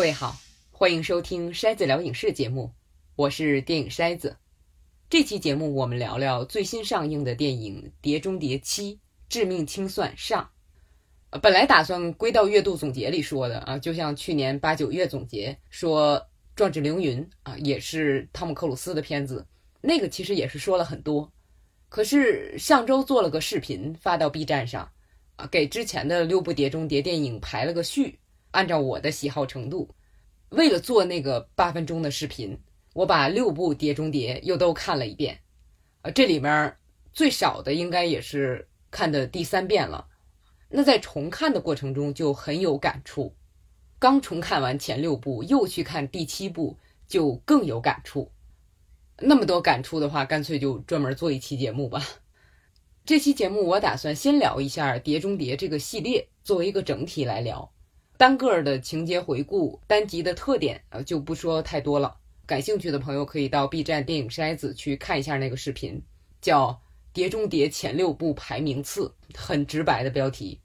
各位好，欢迎收听筛子聊影视节目，我是电影筛子。这期节目我们聊聊最新上映的电影《碟中谍七：致命清算上》。本来打算归到月度总结里说的啊，就像去年八九月总结说《壮志凌云》啊，也是汤姆克鲁斯的片子，那个其实也是说了很多。可是上周做了个视频发到 B 站上，啊，给之前的六部《碟中谍》电影排了个序。按照我的喜好程度，为了做那个八分钟的视频，我把六部《碟中谍》又都看了一遍。啊，这里面最少的应该也是看的第三遍了。那在重看的过程中就很有感触。刚重看完前六部，又去看第七部，就更有感触。那么多感触的话，干脆就专门做一期节目吧。这期节目我打算先聊一下《碟中谍》这个系列，作为一个整体来聊。单个的情节回顾、单集的特点，呃，就不说太多了。感兴趣的朋友可以到 B 站电影筛子去看一下那个视频，叫《碟中谍前六部排名次》，很直白的标题。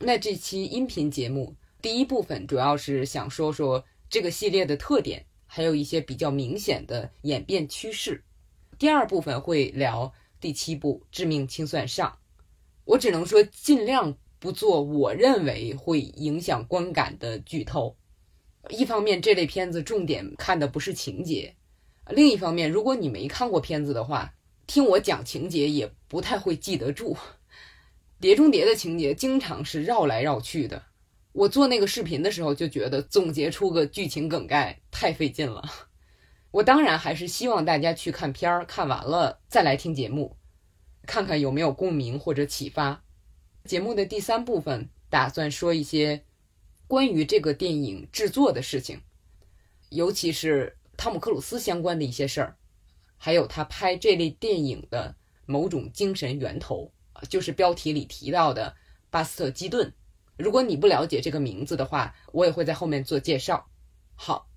那这期音频节目第一部分主要是想说说这个系列的特点，还有一些比较明显的演变趋势。第二部分会聊第七部《致命清算上》，我只能说尽量。不做我认为会影响观感的剧透。一方面，这类片子重点看的不是情节；另一方面，如果你没看过片子的话，听我讲情节也不太会记得住。《碟中谍》的情节经常是绕来绕去的。我做那个视频的时候就觉得总结出个剧情梗概太费劲了。我当然还是希望大家去看片儿，看完了再来听节目，看看有没有共鸣或者启发。节目的第三部分打算说一些关于这个电影制作的事情，尤其是汤姆克鲁斯相关的一些事儿，还有他拍这类电影的某种精神源头，就是标题里提到的巴斯特基顿。如果你不了解这个名字的话，我也会在后面做介绍。好，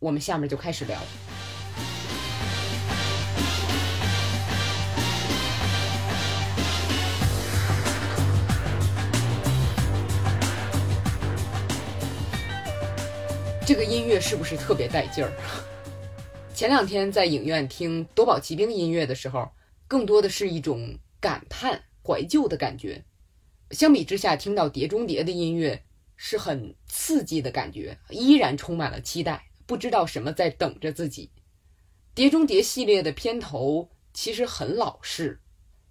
我们下面就开始聊。这个音乐是不是特别带劲儿？前两天在影院听《夺宝奇兵》音乐的时候，更多的是一种感叹、怀旧的感觉。相比之下，听到《碟中谍》的音乐是很刺激的感觉，依然充满了期待，不知道什么在等着自己。《碟中谍》系列的片头其实很老式。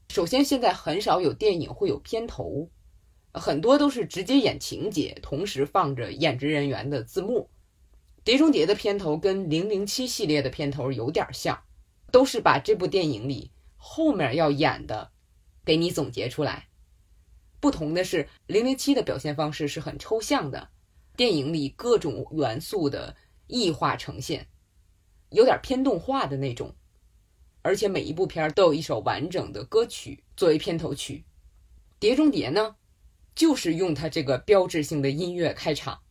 首先，现在很少有电影会有片头，很多都是直接演情节，同时放着演职人员的字幕。《碟中谍》的片头跟《零零七》系列的片头有点像，都是把这部电影里后面要演的给你总结出来。不同的是，《零零七》的表现方式是很抽象的，电影里各种元素的异化呈现，有点偏动画的那种。而且每一部片都有一首完整的歌曲作为片头曲，《碟中谍》呢，就是用它这个标志性的音乐开场。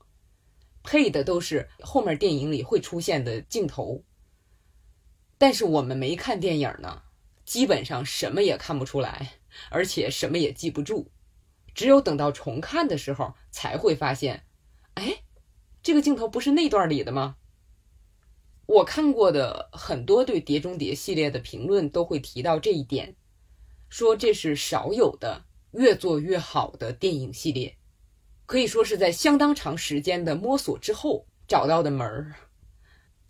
配的都是后面电影里会出现的镜头，但是我们没看电影呢，基本上什么也看不出来，而且什么也记不住。只有等到重看的时候才会发现，哎，这个镜头不是那段里的吗？我看过的很多对《碟中谍》系列的评论都会提到这一点，说这是少有的越做越好的电影系列。可以说是在相当长时间的摸索之后找到的门儿。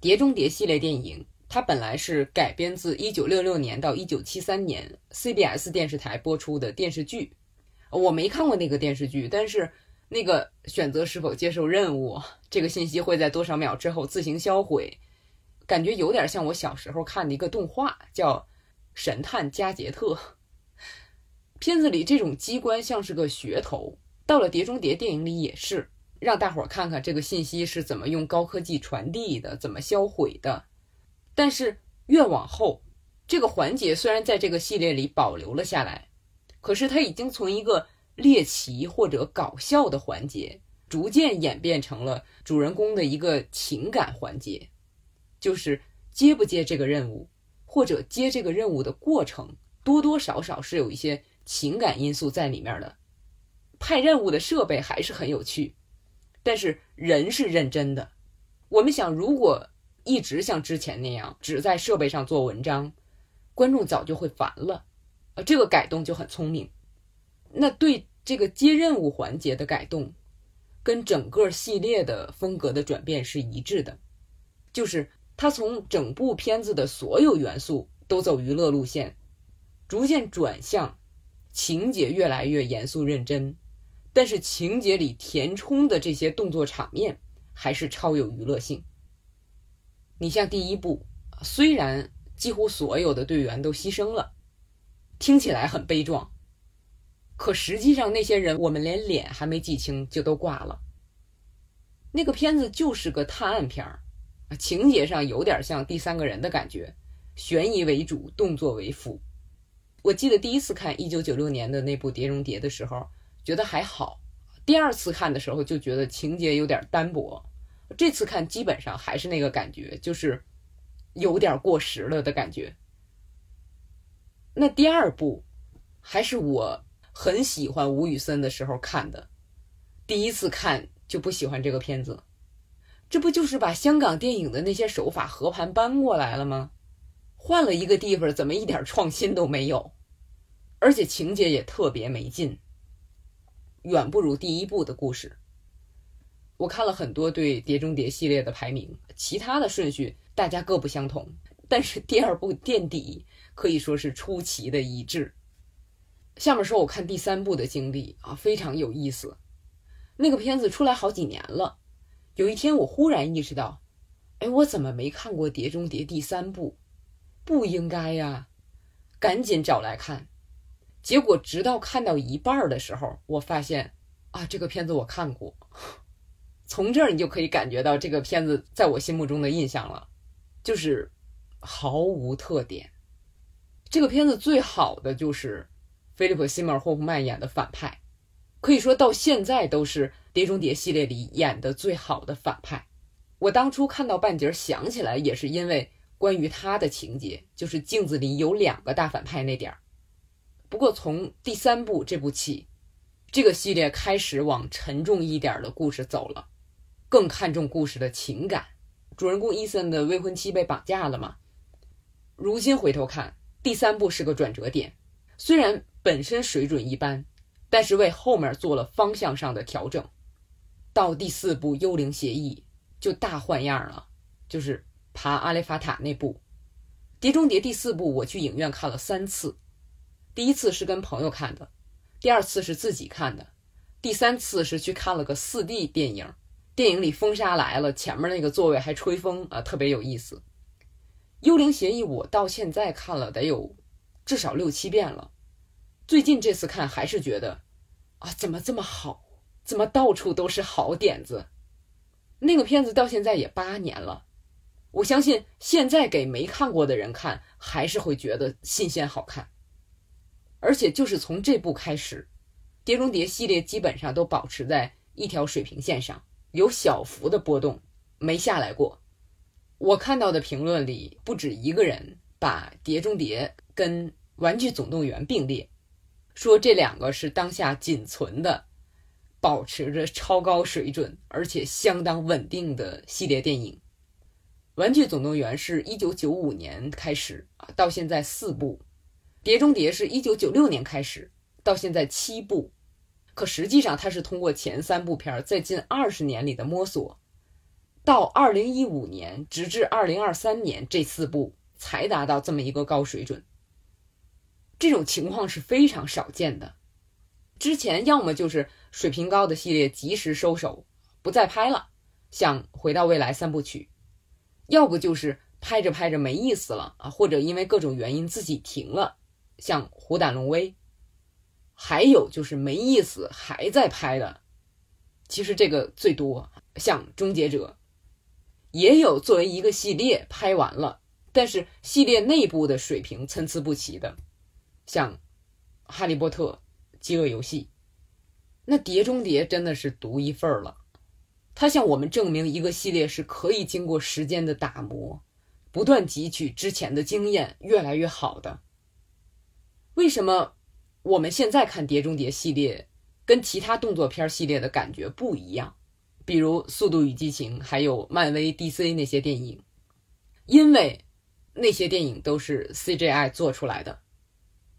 《碟中谍》系列电影，它本来是改编自1966年到1973年 CBS 电视台播出的电视剧。我没看过那个电视剧，但是那个选择是否接受任务这个信息会在多少秒之后自行销毁，感觉有点像我小时候看的一个动画，叫《神探加杰特》。片子里这种机关像是个噱头。到了《碟中谍》电影里也是，让大伙儿看看这个信息是怎么用高科技传递的，怎么销毁的。但是越往后，这个环节虽然在这个系列里保留了下来，可是它已经从一个猎奇或者搞笑的环节，逐渐演变成了主人公的一个情感环节，就是接不接这个任务，或者接这个任务的过程，多多少少是有一些情感因素在里面的。派任务的设备还是很有趣，但是人是认真的，我们想，如果一直像之前那样只在设备上做文章，观众早就会烦了。呃，这个改动就很聪明。那对这个接任务环节的改动，跟整个系列的风格的转变是一致的，就是他从整部片子的所有元素都走娱乐路线，逐渐转向情节越来越严肃认真，但是情节里填充的这些动作场面还是超有娱乐性。你像第一部，虽然几乎所有的队员都牺牲了，听起来很悲壮。可实际上，那些人我们连脸还没记清就都挂了。那个片子就是个探案片儿，情节上有点像第三个人的感觉，悬疑为主，动作为辅。我记得第一次看一九九六年的那部《碟中谍》的时候，觉得还好；第二次看的时候就觉得情节有点单薄。这次看基本上还是那个感觉，就是有点过时了的感觉。那第二部还是我。很喜欢吴宇森的时候看的，第一次看就不喜欢这个片子，这不就是把香港电影的那些手法和盘搬过来了吗？换了一个地方，怎么一点创新都没有？而且情节也特别没劲，远不如第一部的故事。我看了很多对《碟中谍》系列的排名，其他的顺序大家各不相同，但是第二部垫底可以说是出奇的一致。下面说我看第三部的经历啊，非常有意思。那个片子出来好几年了，有一天我忽然意识到，哎，我怎么没看过《碟中谍》第三部？不应该呀！赶紧找来看。结果直到看到一半的时候，我发现啊，这个片子我看过。从这儿你就可以感觉到这个片子在我心目中的印象了，就是毫无特点。这个片子最好的就是。菲利普·西默霍夫曼演的反派，可以说到现在都是《碟中谍》系列里演的最好的反派。我当初看到半截想起来，也是因为关于他的情节，就是镜子里有两个大反派那点儿。不过从第三部这部起，这个系列开始往沉重一点的故事走了，更看重故事的情感。主人公伊森的未婚妻被绑架了嘛？如今回头看，第三部是个转折点，虽然。本身水准一般，但是为后面做了方向上的调整。到第四部《幽灵协议》就大换样了，就是爬阿雷法塔那部。《碟中谍》第四部我去影院看了三次，第一次是跟朋友看的，第二次是自己看的，第三次是去看了个四 D 电影。电影里风沙来了，前面那个座位还吹风啊，特别有意思。《幽灵协议》我到现在看了得有至少六七遍了。最近这次看还是觉得，啊，怎么这么好？怎么到处都是好点子？那个片子到现在也八年了，我相信现在给没看过的人看，还是会觉得新鲜好看。而且就是从这部开始，《碟中谍》系列基本上都保持在一条水平线上，有小幅的波动，没下来过。我看到的评论里不止一个人把《碟中谍》跟《玩具总动员》并列。说这两个是当下仅存的、保持着超高水准而且相当稳定的系列电影，《玩具总动员》是一九九五年开始啊，到现在四部，《碟中谍》是一九九六年开始，到现在七部。可实际上，它是通过前三部片在近二十年里的摸索，到二零一五年，直至二零二三年这四部才达到这么一个高水准。这种情况是非常少见的。之前要么就是水平高的系列及时收手，不再拍了，像《回到未来》三部曲；要不就是拍着拍着没意思了啊，或者因为各种原因自己停了，像《虎胆龙威》；还有就是没意思还在拍的，其实这个最多，像《终结者》；也有作为一个系列拍完了，但是系列内部的水平参差不齐的。像《哈利波特》《饥饿游戏》，那《碟中谍》真的是独一份儿了。它向我们证明一个系列是可以经过时间的打磨，不断汲取之前的经验，越来越好的。为什么我们现在看《碟中谍》系列跟其他动作片系列的感觉不一样？比如《速度与激情》，还有漫威、DC 那些电影，因为那些电影都是 CGI 做出来的。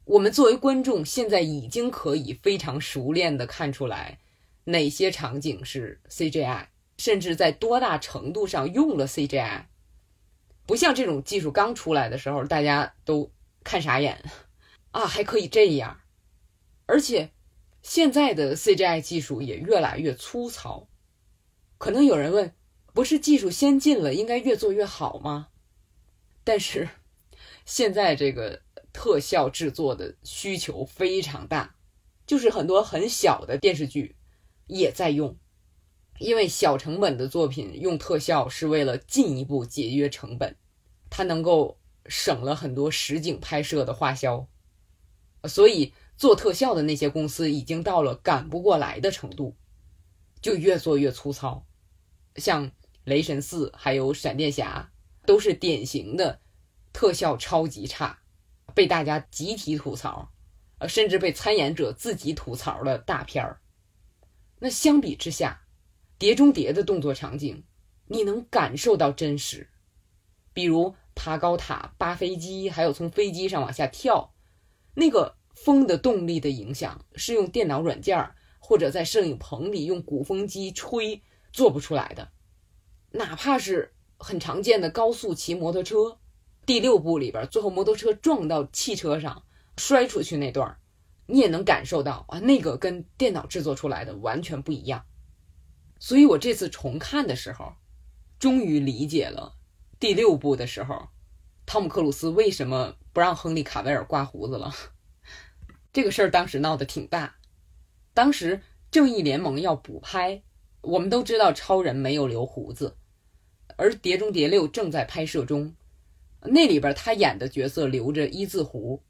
我们作为观众，现在已经可以非常熟练的看出来哪些场景是 CGI，甚至在多大程度上用了 CGI。不像这种技术刚出来的时候，大家都看傻眼啊，还可以这样。而且现在的 CGI 技术也越来越粗糙。可能有人问，不是技术先进了，应该越做越好吗？但是现在这个。特效制作的需求非常大，就是很多很小的电视剧也在用，因为小成本的作品用特效是为了进一步节约成本，它能够省了很多实景拍摄的花销，所以做特效的那些公司已经到了赶不过来的程度，就越做越粗糙，像《雷神四》还有《闪电侠》都是典型的特效超级差。被大家集体吐槽，呃，甚至被参演者自己吐槽的大片儿。那相比之下，《碟中谍》的动作场景，你能感受到真实，比如爬高塔、扒飞机，还有从飞机上往下跳，那个风的动力的影响是用电脑软件或者在摄影棚里用鼓风机吹做不出来的。哪怕是很常见的高速骑摩托车。第六部里边，最后摩托车撞到汽车上摔出去那段你也能感受到啊，那个跟电脑制作出来的完全不一样。所以我这次重看的时候，终于理解了第六部的时候，汤姆克鲁斯为什么不让亨利卡维尔刮胡子了。这个事儿当时闹得挺大，当时正义联盟要补拍，我们都知道超人没有留胡子，而碟中谍六正在拍摄中。那里边他演的角色留着一字胡，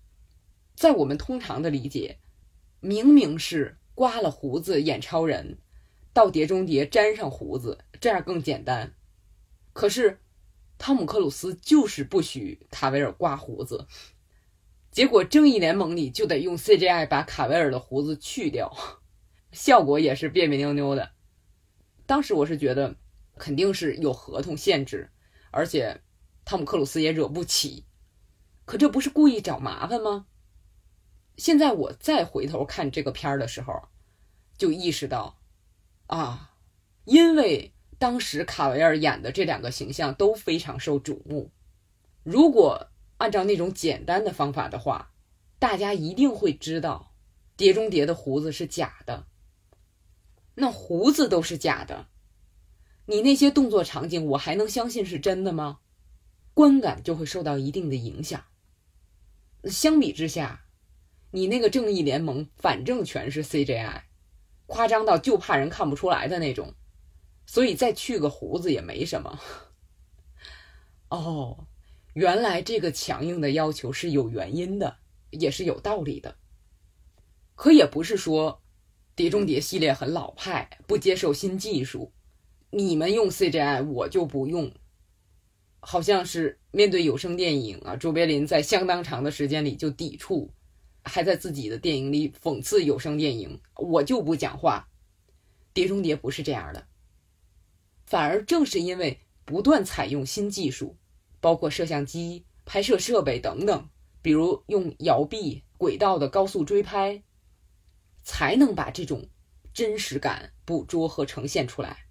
在我们通常的理解，明明是刮了胡子演超人，到碟中谍粘上胡子，这样更简单。可是汤姆克鲁斯就是不许卡维尔刮胡子，结果正义联盟里就得用 CGI 把卡维尔的胡子去掉，效果也是别别扭扭的。当时我是觉得肯定是有合同限制，而且。汤姆克鲁斯也惹不起，可这不是故意找麻烦吗？现在我再回头看这个片儿的时候，就意识到，啊，因为当时卡维尔演的这两个形象都非常受瞩目，如果按照那种简单的方法的话，大家一定会知道《碟中谍》的胡子是假的。那胡子都是假的，你那些动作场景，我还能相信是真的吗？观感就会受到一定的影响。相比之下，你那个正义联盟反正全是 CGI，夸张到就怕人看不出来的那种，所以再去个胡子也没什么。哦，原来这个强硬的要求是有原因的，也是有道理的。可也不是说《碟中谍》系列很老派，不接受新技术，你们用 CGI，我就不用。好像是面对有声电影啊，卓别林在相当长的时间里就抵触，还在自己的电影里讽刺有声电影。我就不讲话，《碟中谍》不是这样的，反而正是因为不断采用新技术，包括摄像机、拍摄设备等等，比如用摇臂、轨道的高速追拍，才能把这种真实感捕捉和呈现出来。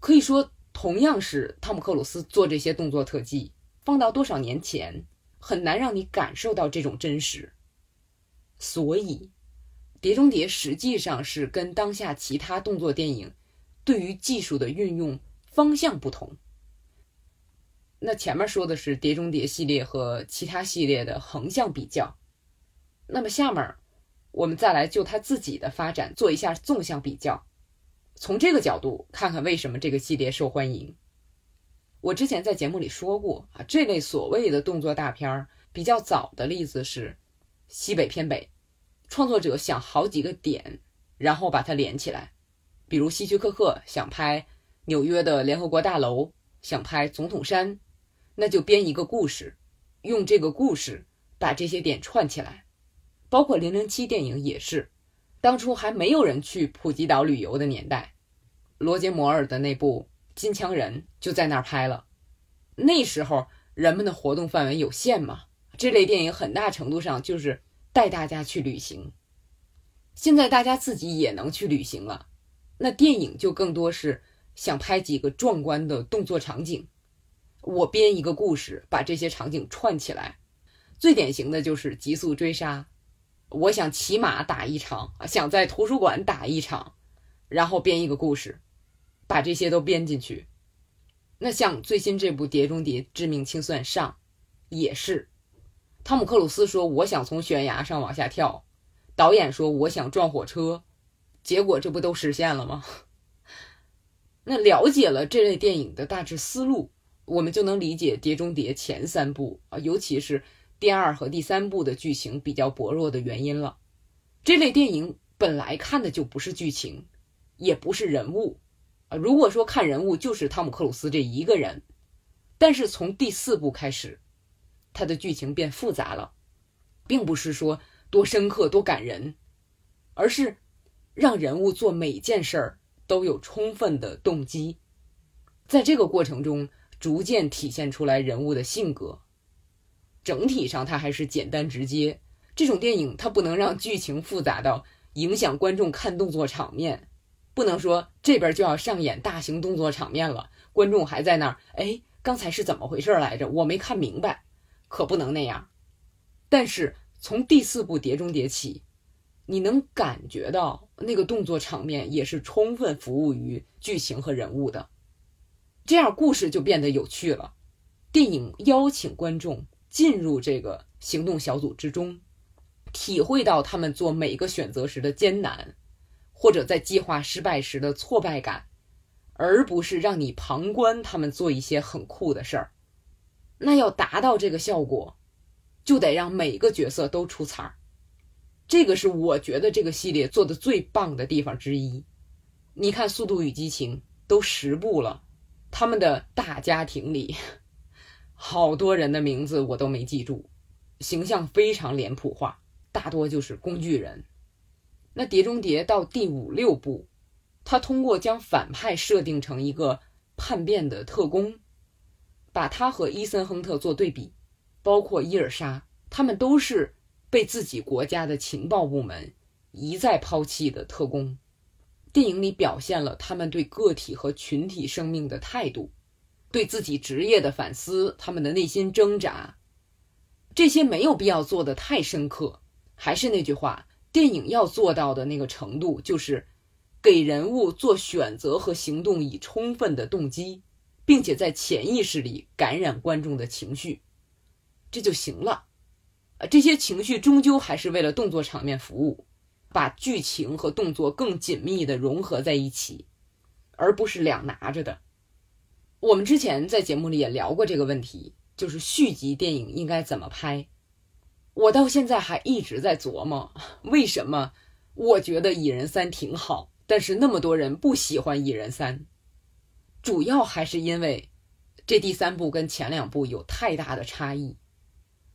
可以说。同样是汤姆克鲁斯做这些动作特技，放到多少年前，很难让你感受到这种真实。所以，《碟中谍》实际上是跟当下其他动作电影对于技术的运用方向不同。那前面说的是《碟中谍》系列和其他系列的横向比较，那么下面我们再来就它自己的发展做一下纵向比较。从这个角度看看为什么这个系列受欢迎。我之前在节目里说过啊，这类所谓的动作大片儿比较早的例子是《西北偏北》，创作者想好几个点，然后把它连起来。比如希区柯克想拍纽约的联合国大楼，想拍总统山，那就编一个故事，用这个故事把这些点串起来。包括零零七电影也是。当初还没有人去普吉岛旅游的年代，罗杰摩尔的那部《金枪人》就在那儿拍了。那时候人们的活动范围有限嘛，这类电影很大程度上就是带大家去旅行。现在大家自己也能去旅行了，那电影就更多是想拍几个壮观的动作场景，我编一个故事，把这些场景串起来。最典型的就是《极速追杀》，我想骑马打一场，想在图书馆打一场，然后编一个故事，把这些都编进去。那像最新这部《碟中谍：致命清算》上，也是，汤姆克鲁斯说我想从悬崖上往下跳。导演说：“我想撞火车，结果这不都实现了吗？” 那了解了这类电影的大致思路，我们就能理解《碟中谍》前三部啊，尤其是第二和第三部的剧情比较薄弱的原因了。这类电影本来看的就不是剧情，也不是人物啊。如果说看人物，就是汤姆克鲁斯这一个人，但是从第四部开始，他的剧情变复杂了，并不是说。多深刻、多感人，而是让人物做每件事儿都有充分的动机，在这个过程中逐渐体现出来人物的性格。整体上，它还是简单直接。这种电影它不能让剧情复杂到影响观众看动作场面，不能说这边就要上演大型动作场面了，观众还在那儿，哎，刚才是怎么回事来着？我没看明白，可不能那样。但是。从第四部《碟中谍》起，你能感觉到那个动作场面也是充分服务于剧情和人物的，这样故事就变得有趣了。电影邀请观众进入这个行动小组之中，体会到他们做每个选择时的艰难，或者在计划失败时的挫败感，而不是让你旁观他们做一些很酷的事儿。那要达到这个效果。就得让每个角色都出彩儿，这个是我觉得这个系列做的最棒的地方之一。你看《速度与激情》都十部了，他们的大家庭里，好多人的名字我都没记住，形象非常脸谱化，大多就是工具人。那《碟中谍》到第五六部，他通过将反派设定成一个叛变的特工，把他和伊森·亨特做对比。包括伊尔莎，他们都是被自己国家的情报部门一再抛弃的特工。电影里表现了他们对个体和群体生命的态度，对自己职业的反思，他们的内心挣扎。这些没有必要做的太深刻。还是那句话，电影要做到的那个程度，就是给人物做选择和行动以充分的动机，并且在潜意识里感染观众的情绪。这就行了，呃，这些情绪终究还是为了动作场面服务，把剧情和动作更紧密的融合在一起，而不是两拿着的。我们之前在节目里也聊过这个问题，就是续集电影应该怎么拍。我到现在还一直在琢磨，为什么我觉得《蚁人三》挺好，但是那么多人不喜欢《蚁人三》，主要还是因为这第三部跟前两部有太大的差异。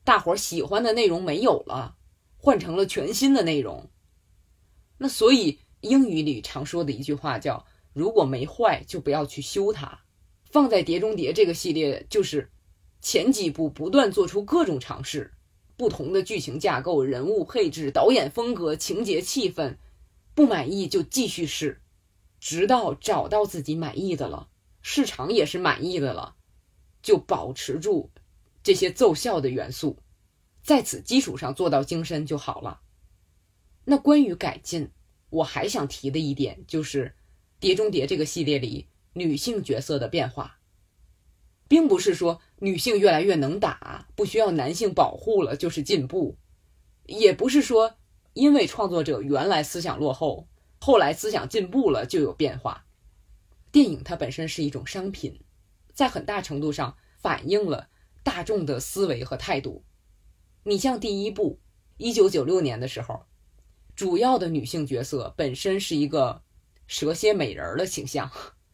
大伙儿喜欢的内容没有了，换成了全新的内容。那所以英语里常说的一句话叫“如果没坏，就不要去修它”。放在《碟中谍》这个系列，就是前几部不断做出各种尝试，不同的剧情架构、人物配置、导演风格、情节气氛，不满意就继续试，直到找到自己满意的了，市场也是满意的了，就保持住。这些奏效的元素，在此基础上做到精深就好了。那关于改进，我还想提的一点就是，《碟中谍》这个系列里女性角色的变化，并不是说女性越来越能打，不需要男性保护了就是进步，也不是说因为创作者原来思想落后，后来思想进步了就有变化。电影它本身是一种商品，在很大程度上反映了。大众的思维和态度，你像第一部，一九九六年的时候，主要的女性角色本身是一个蛇蝎美人儿的形象，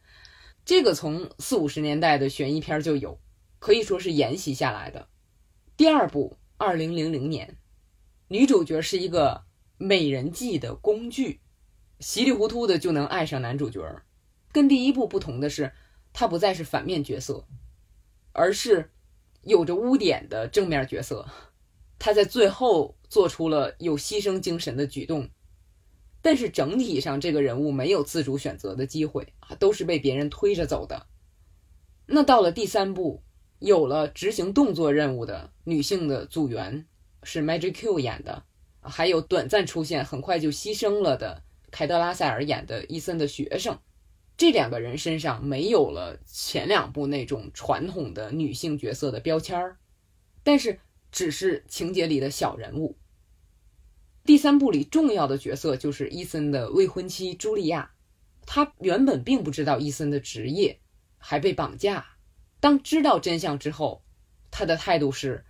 这个从四五十年代的悬疑片就有，可以说是沿袭下来的。第二部，二零零零年，女主角是一个美人计的工具，稀里糊涂的就能爱上男主角，跟第一部不同的是，他不再是反面角色，而是有着污点的正面角色。他在最后做出了有牺牲精神的举动，但是整体上这个人物没有自主选择的机会啊，都是被别人推着走的。那到了第三部，有了执行动作任务的女性的组员是 Magic Q 演的，还有短暂出现很快就牺牲了的凯德拉塞尔演的伊森的学生。这两个人身上没有了前两部那种传统的女性角色的标签儿，但是。只是情节里的小人物。第三部里重要的角色就是伊森的未婚妻茱莉亚，她原本并不知道伊森的职业，还被绑架。当知道真相之后，她的态度是：“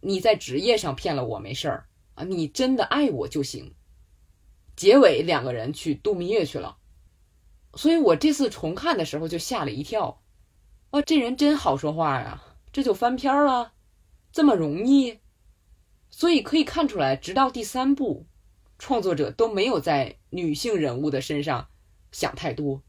你在职业上骗了我没事儿啊，你真的爱我就行。”结尾两个人去度蜜月去了，所以我这次重看的时候就吓了一跳，哇，这人真好说话呀，这就翻篇了。这么容易，所以可以看出来，直到第三部，创作者都没有在女性人物的身上想太多。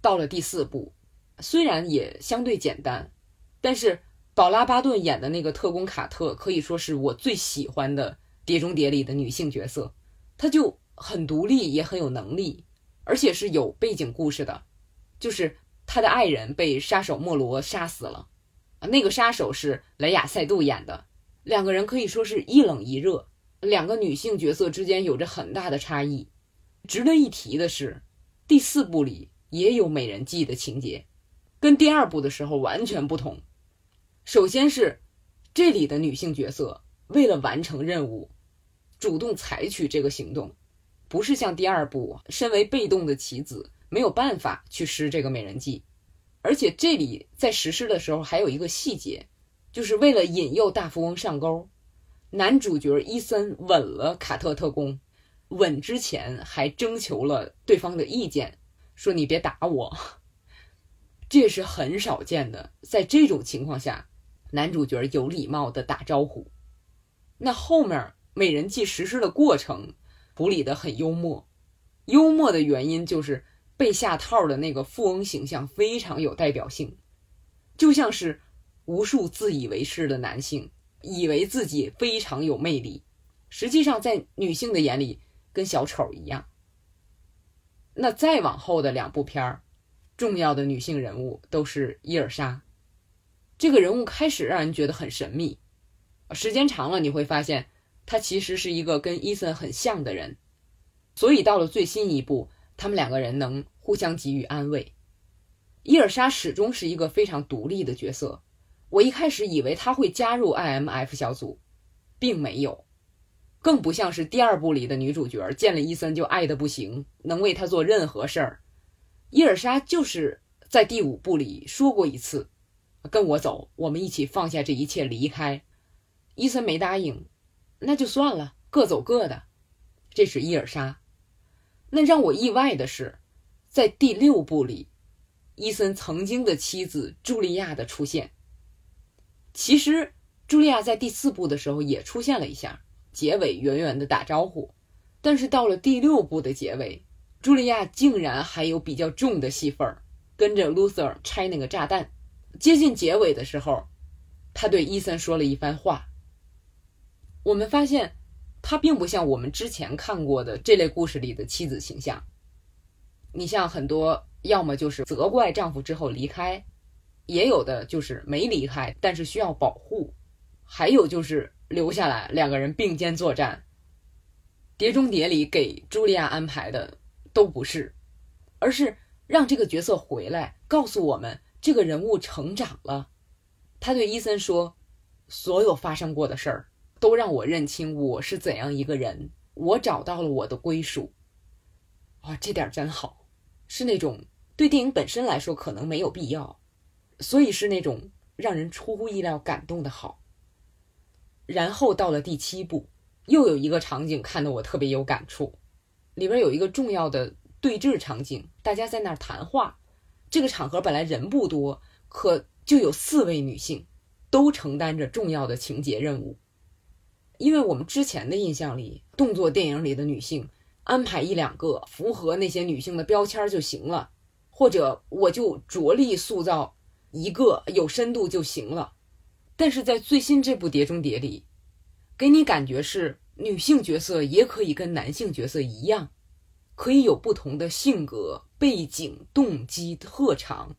到了第四部，虽然也相对简单，但是宝拉巴顿演的那个特工卡特可以说是我最喜欢的《碟中谍》里的女性角色。她就很独立，也很有能力，而且是有背景故事的，就是他的爱人被杀手莫罗杀死了。那个杀手是雷亚塞杜演的，两个人可以说是一冷一热，两个女性角色之间有着很大的差异。值得一提的是，第四部里也有美人计的情节，跟第二部的时候完全不同。首先是这里的女性角色为了完成任务，主动采取这个行动，不是像第二部身为被动的棋子没有办法去施这个美人计。而且这里在实施的时候还有一个细节，就是为了引诱大富翁上钩，男主角伊森吻了卡特特工，吻之前还征求了对方的意见，说你别打我，这是很少见的。在这种情况下，男主角有礼貌的打招呼。那后面美人计实施的过程处理的很幽默，幽默的原因就是。被下套的那个富翁形象非常有代表性，就像是无数自以为是的男性，以为自己非常有魅力，实际上在女性的眼里跟小丑一样。那再往后的两部片儿，重要的女性人物都是伊尔莎，这个人物开始让人觉得很神秘，时间长了你会发现，他其实是一个跟伊森很像的人，所以到了最新一部。他们两个人能互相给予安慰。伊尔莎始终是一个非常独立的角色。我一开始以为他会加入 IMF 小组，并没有，更不像是第二部里的女主角，见了伊森就爱的不行，能为他做任何事儿。伊尔莎就是在第五部里说过一次：“跟我走，我们一起放下这一切离开。”伊森没答应，那就算了，各走各的。这是伊尔莎。那让我意外的是，在第六部里，伊森曾经的妻子茱莉亚的出现。其实，茱莉亚在第四部的时候也出现了一下，结尾远远的打招呼。但是到了第六部的结尾，茱莉亚竟然还有比较重的戏份儿，跟着 Luther 拆那个炸弹。接近结尾的时候，他对伊森说了一番话。我们发现。她并不像我们之前看过的这类故事里的妻子形象。你像很多，要么就是责怪丈夫之后离开，也有的就是没离开，但是需要保护，还有就是留下来两个人并肩作战。《碟中谍》里给茱莉亚安排的都不是，而是让这个角色回来，告诉我们这个人物成长了。他对伊森说：“所有发生过的事儿。”都让我认清我是怎样一个人，我找到了我的归属。哇，这点真好，是那种对电影本身来说可能没有必要，所以是那种让人出乎意料感动的好。然后到了第七部，又有一个场景看得我特别有感触，里边有一个重要的对峙场景，大家在那儿谈话。这个场合本来人不多，可就有四位女性，都承担着重要的情节任务。因为我们之前的印象里，动作电影里的女性安排一两个符合那些女性的标签就行了，或者我就着力塑造一个有深度就行了。但是在最新这部《碟中谍》里，给你感觉是女性角色也可以跟男性角色一样，可以有不同的性格、背景、动机、特长。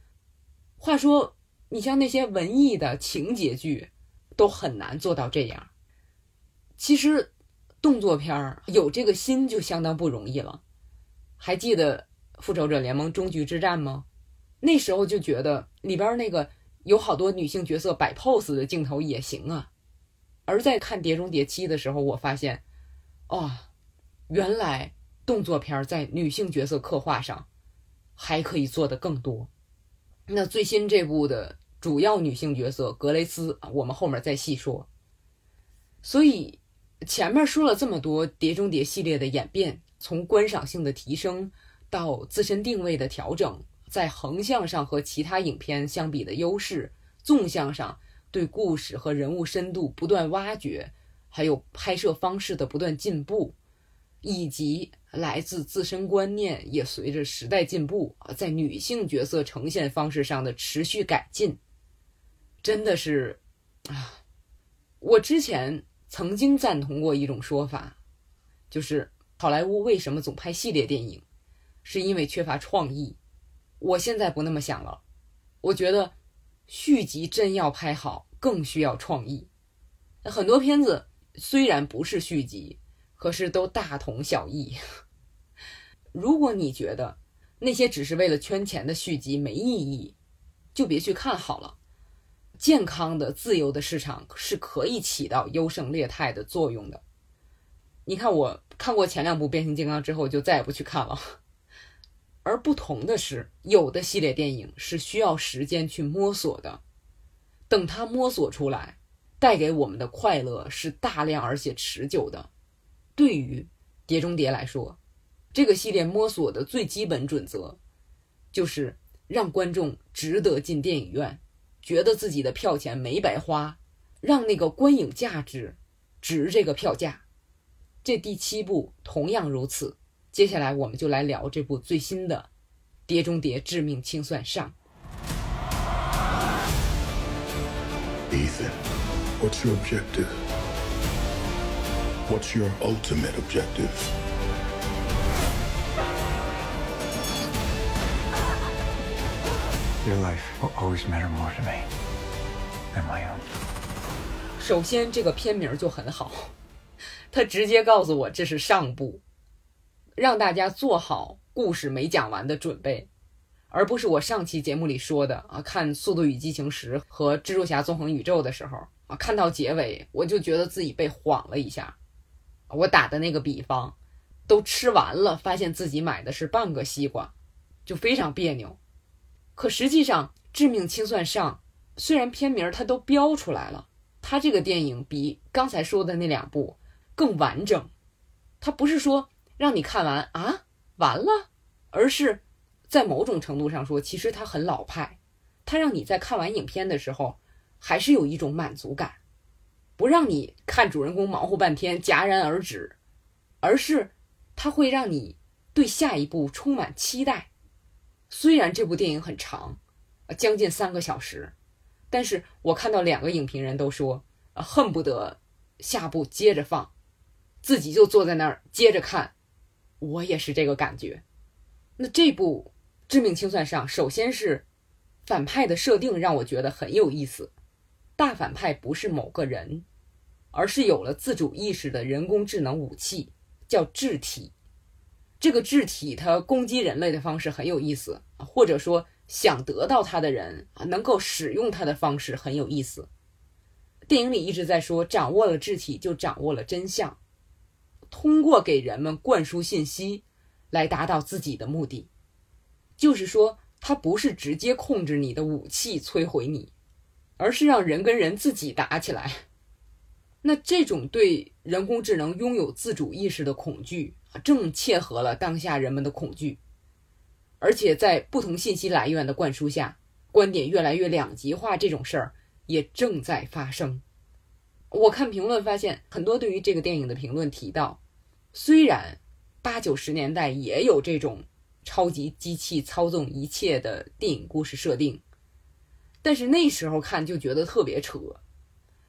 话说，你像那些文艺的情节剧，都很难做到这样。其实，动作片儿有这个心就相当不容易了。还记得《复仇者联盟：终局之战》吗？那时候就觉得里边那个有好多女性角色摆 pose 的镜头也行啊。而在看《碟中谍七》的时候，我发现，哦，原来动作片在女性角色刻画上还可以做得更多。那最新这部的主要女性角色格雷斯，我们后面再细说。所以前面说了这么多《碟中谍》系列的演变，从观赏性的提升到自身定位的调整，在横向上和其他影片相比的优势，纵向上对故事和人物深度不断挖掘，还有拍摄方式的不断进步，以及来自自身观念也随着时代进步啊，在女性角色呈现方式上的持续改进，真的是啊，我之前。曾经赞同过一种说法，就是好莱坞为什么总拍系列电影，是因为缺乏创意。我现在不那么想了，我觉得续集真要拍好，更需要创意。很多片子虽然不是续集，可是都大同小异。如果你觉得那些只是为了圈钱的续集没意义，就别去看好了。健康的、自由的市场是可以起到优胜劣汰的作用的。你看，我看过前两部变形金刚之后，就再也不去看了。而不同的是，有的系列电影是需要时间去摸索的，等它摸索出来，带给我们的快乐是大量而且持久的。对于《碟中谍》来说，这个系列摸索的最基本准则，就是让观众值得进电影院。觉得自己的票钱没白花，让那个观影价值值这个票价。这第七部同样如此。接下来我们就来聊这部最新的《碟中谍：致命清算上》。Ethan, what's your objective? What's your ultimate objective? Your life will always matter more to me than my own. 首先，这个片名就很好，他直接告诉我这是上部，让大家做好故事没讲完的准备，而不是我上期节目里说的啊。看《速度与激情十》和《蜘蛛侠：纵横宇宙》的时候啊，看到结尾我就觉得自己被晃了一下。我打的那个比方，都吃完了，发现自己买的是半个西瓜，就非常别扭。可实际上，《致命清算上》虽然片名它都标出来了，它这个电影比刚才说的那两部更完整。它不是说让你看完啊完了，而是在某种程度上说，其实它很老派。它让你在看完影片的时候，还是有一种满足感，不让你看主人公忙活半天戛然而止，而是它会让你对下一步充满期待。虽然这部电影很长，将近三个小时，但是我看到两个影评人都说，恨不得下部接着放，自己就坐在那儿接着看。我也是这个感觉。那这部《致命清算上》，首先是反派的设定让我觉得很有意思。大反派不是某个人，而是有了自主意识的人工智能武器，叫智体。这个智体它攻击人类的方式很有意思或者说想得到它的人啊，能够使用它的方式很有意思。电影里一直在说，掌握了智体就掌握了真相，通过给人们灌输信息来达到自己的目的。就是说，它不是直接控制你的武器摧毁你，而是让人跟人自己打起来。那这种对人工智能拥有自主意识的恐惧。正切合了当下人们的恐惧，而且在不同信息来源的灌输下，观点越来越两极化，这种事儿也正在发生。我看评论发现，很多对于这个电影的评论提到，虽然八九十年代也有这种超级机器操纵一切的电影故事设定，但是那时候看就觉得特别扯，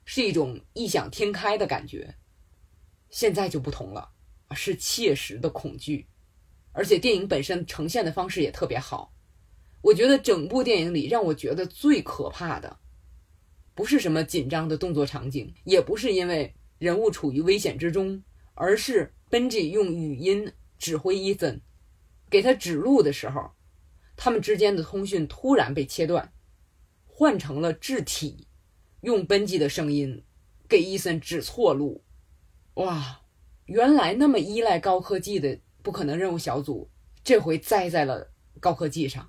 是一种异想天开的感觉。现在就不同了，是切实的恐惧，而且电影本身呈现的方式也特别好。我觉得整部电影里让我觉得最可怕的，不是什么紧张的动作场景，也不是因为人物处于危险之中，而是 Benji 用语音指挥伊森，给他指路的时候，他们之间的通讯突然被切断，换成了肢体用 Benji 的声音给伊森指错路。哇，原来那么依赖高科技的不可能任务小组，这回栽在了高科技上。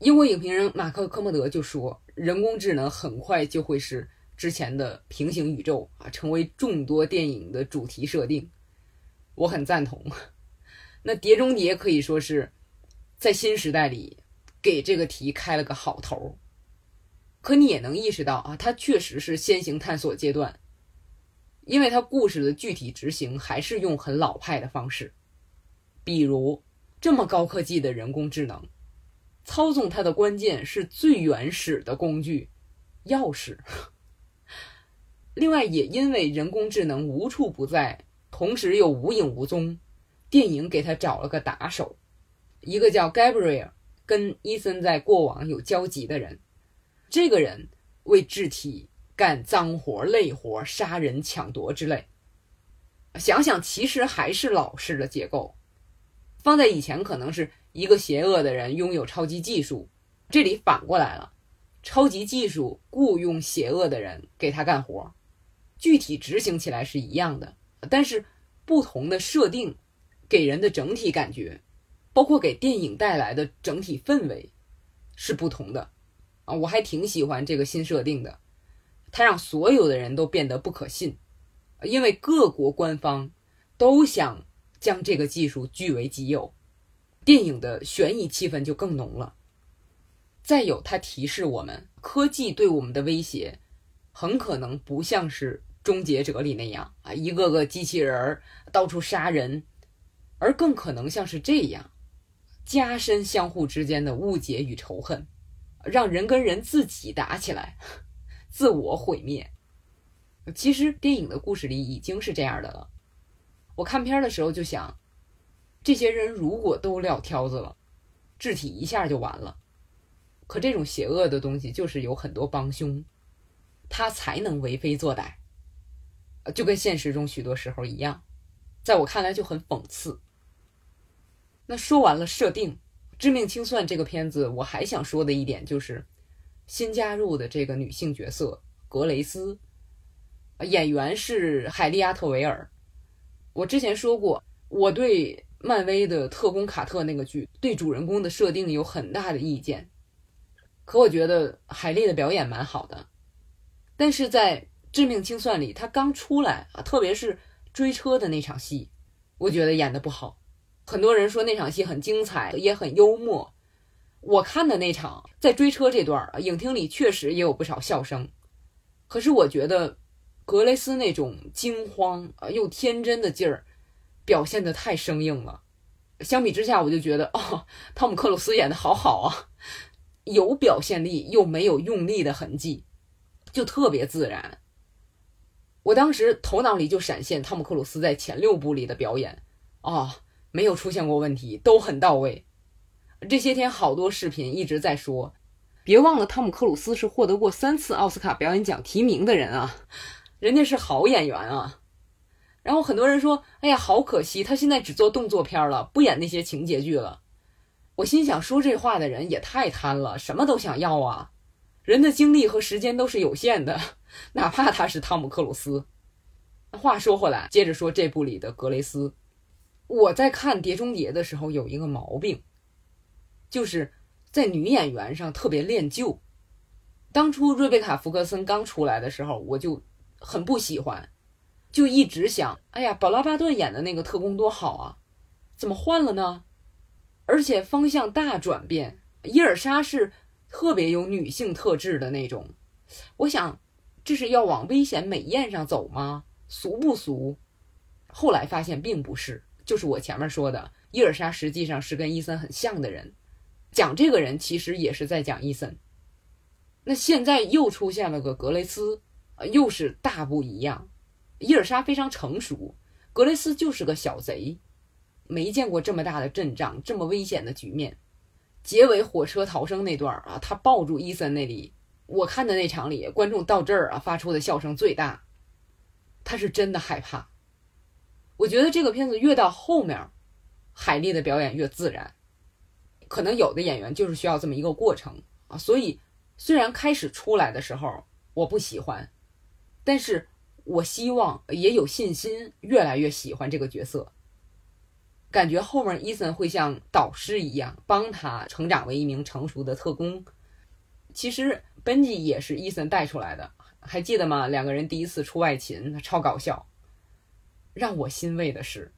英国影评人马克·科莫德就说：“人工智能很快就会是之前的平行宇宙啊，成为众多电影的主题设定。”我很赞同。那《碟中谍》可以说是在新时代里给这个题开了个好头。可你也能意识到啊，它确实是先行探索阶段，因为它故事的具体执行还是用很老派的方式，比如这么高科技的人工智能。操纵它的关键是最原始的工具——钥匙。另外，也因为人工智能无处不在，同时又无影无踪，电影给他找了个打手，一个叫 Gabriel，跟伊森在过往有交集的人。这个人为智体干脏活、累活、杀人、抢夺之类。想想，其实还是老式的结构，放在以前可能是。一个邪恶的人拥有超级技术，这里反过来了，超级技术雇佣邪恶的人给他干活，具体执行起来是一样的，但是不同的设定给人的整体感觉，包括给电影带来的整体氛围是不同的啊！我还挺喜欢这个新设定的，它让所有的人都变得不可信，因为各国官方都想将这个技术据为己有。电影的悬疑气氛就更浓了。再有，它提示我们，科技对我们的威胁，很可能不像是《终结者》里那样啊，一个个机器人儿到处杀人，而更可能像是这样，加深相互之间的误解与仇恨，让人跟人自己打起来，自我毁灭。其实电影的故事里已经是这样的了。我看片的时候就想。这些人如果都撂挑子了，智体一下就完了。可这种邪恶的东西就是有很多帮凶，他才能为非作歹，就跟现实中许多时候一样。在我看来就很讽刺。那说完了设定，《致命清算》这个片子，我还想说的一点就是，新加入的这个女性角色格雷斯，演员是海莉·阿特维尔。我之前说过，我对。漫威的特工卡特那个剧对主人公的设定有很大的意见，可我觉得海莉的表演蛮好的，但是在《致命清算》里，她刚出来啊，特别是追车的那场戏，我觉得演的不好。很多人说那场戏很精彩，也很幽默。我看的那场在追车这段，影厅里确实也有不少笑声，可是我觉得格雷斯那种惊慌又天真的劲儿。表现的太生硬了，相比之下，我就觉得哦，汤姆克鲁斯演的好好啊，有表现力又没有用力的痕迹，就特别自然。我当时头脑里就闪现汤姆克鲁斯在前六部里的表演，啊，没有出现过问题，都很到位。这些天好多视频一直在说，别忘了汤姆克鲁斯是获得过三次奥斯卡表演奖提名的人啊，人家是好演员啊。然后很多人说：“哎呀，好可惜，他现在只做动作片了，不演那些情节剧了。”我心想，说这话的人也太贪了，什么都想要啊！人的精力和时间都是有限的，哪怕他是汤姆克鲁斯。话说回来，接着说这部里的格雷斯，我在看《碟中谍》的时候有一个毛病，就是在女演员上特别恋旧。当初瑞贝卡·福克森刚出来的时候，我就很不喜欢。就一直想，哎呀，宝拉巴顿演的那个特工多好啊，怎么换了呢？而且方向大转变，伊尔莎是特别有女性特质的那种。我想，这是要往危险美艳上走吗？俗不俗？后来发现并不是，就是我前面说的，伊尔莎实际上是跟伊森很像的人，讲这个人其实也是在讲伊森。那现在又出现了个格雷斯，呃，又是大不一样。伊尔莎非常成熟，格雷斯就是个小贼，没见过这么大的阵仗，这么危险的局面。结尾火车逃生那段啊，他抱住伊森那里，我看的那场里，观众到这儿啊发出的笑声最大。他是真的害怕。我觉得这个片子越到后面，海莉的表演越自然。可能有的演员就是需要这么一个过程啊，所以虽然开始出来的时候我不喜欢，但是我希望也有信心越来越喜欢这个角色。感觉后面伊森会像导师一样帮他成长为一名成熟的特工。其实本吉也是伊森带出来的，还记得吗？两个人第一次出外勤，超搞笑。让我欣慰的是，《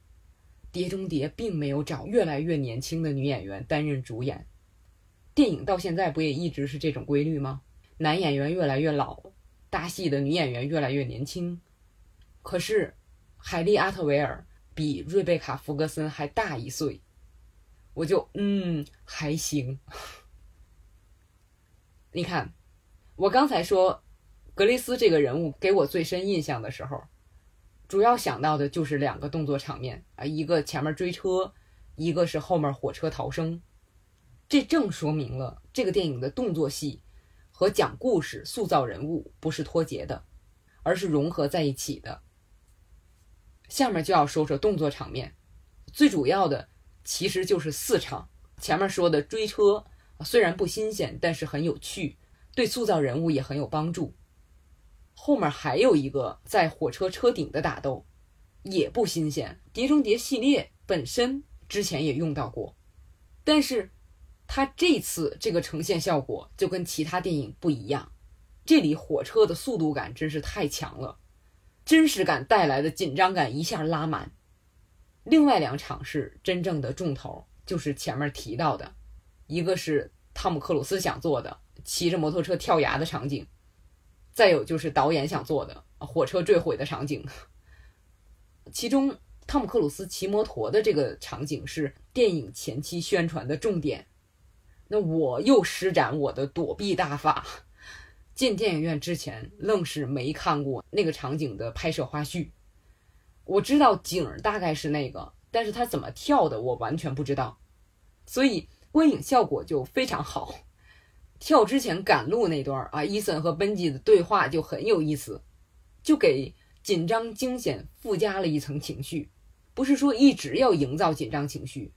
碟中谍》并没有找越来越年轻的女演员担任主演。电影到现在不也一直是这种规律吗？男演员越来越老，大戏的女演员越来越年轻。可是，海莉·阿特维尔。比瑞贝卡·福格森还大一岁，我就嗯还行。你看，我刚才说格雷斯这个人物给我最深印象的时候，主要想到的就是两个动作场面啊，一个前面追车，一个是后面火车逃生。这正说明了这个电影的动作戏和讲故事、塑造人物不是脱节的，而是融合在一起的。下面就要说说动作场面，最主要的其实就是四场。前面说的追车虽然不新鲜，但是很有趣，对塑造人物也很有帮助。后面还有一个在火车车顶的打斗，也不新鲜，《碟中谍》系列本身之前也用到过，但是它这次这个呈现效果就跟其他电影不一样，这里火车的速度感真是太强了。真实感带来的紧张感一下拉满。另外两场是真正的重头，就是前面提到的，一个是汤姆克鲁斯想做的骑着摩托车跳崖的场景，再有就是导演想做的火车坠毁的场景。其中汤姆克鲁斯骑摩托的这个场景是电影前期宣传的重点，那我又施展我的躲避大法。进电影院之前，愣是没看过那个场景的拍摄花絮。我知道景儿大概是那个，但是他怎么跳的，我完全不知道。所以观影效果就非常好。跳之前赶路那段啊，伊森和奔吉的对话就很有意思，就给紧张惊险附加了一层情绪。不是说一直要营造紧张情绪，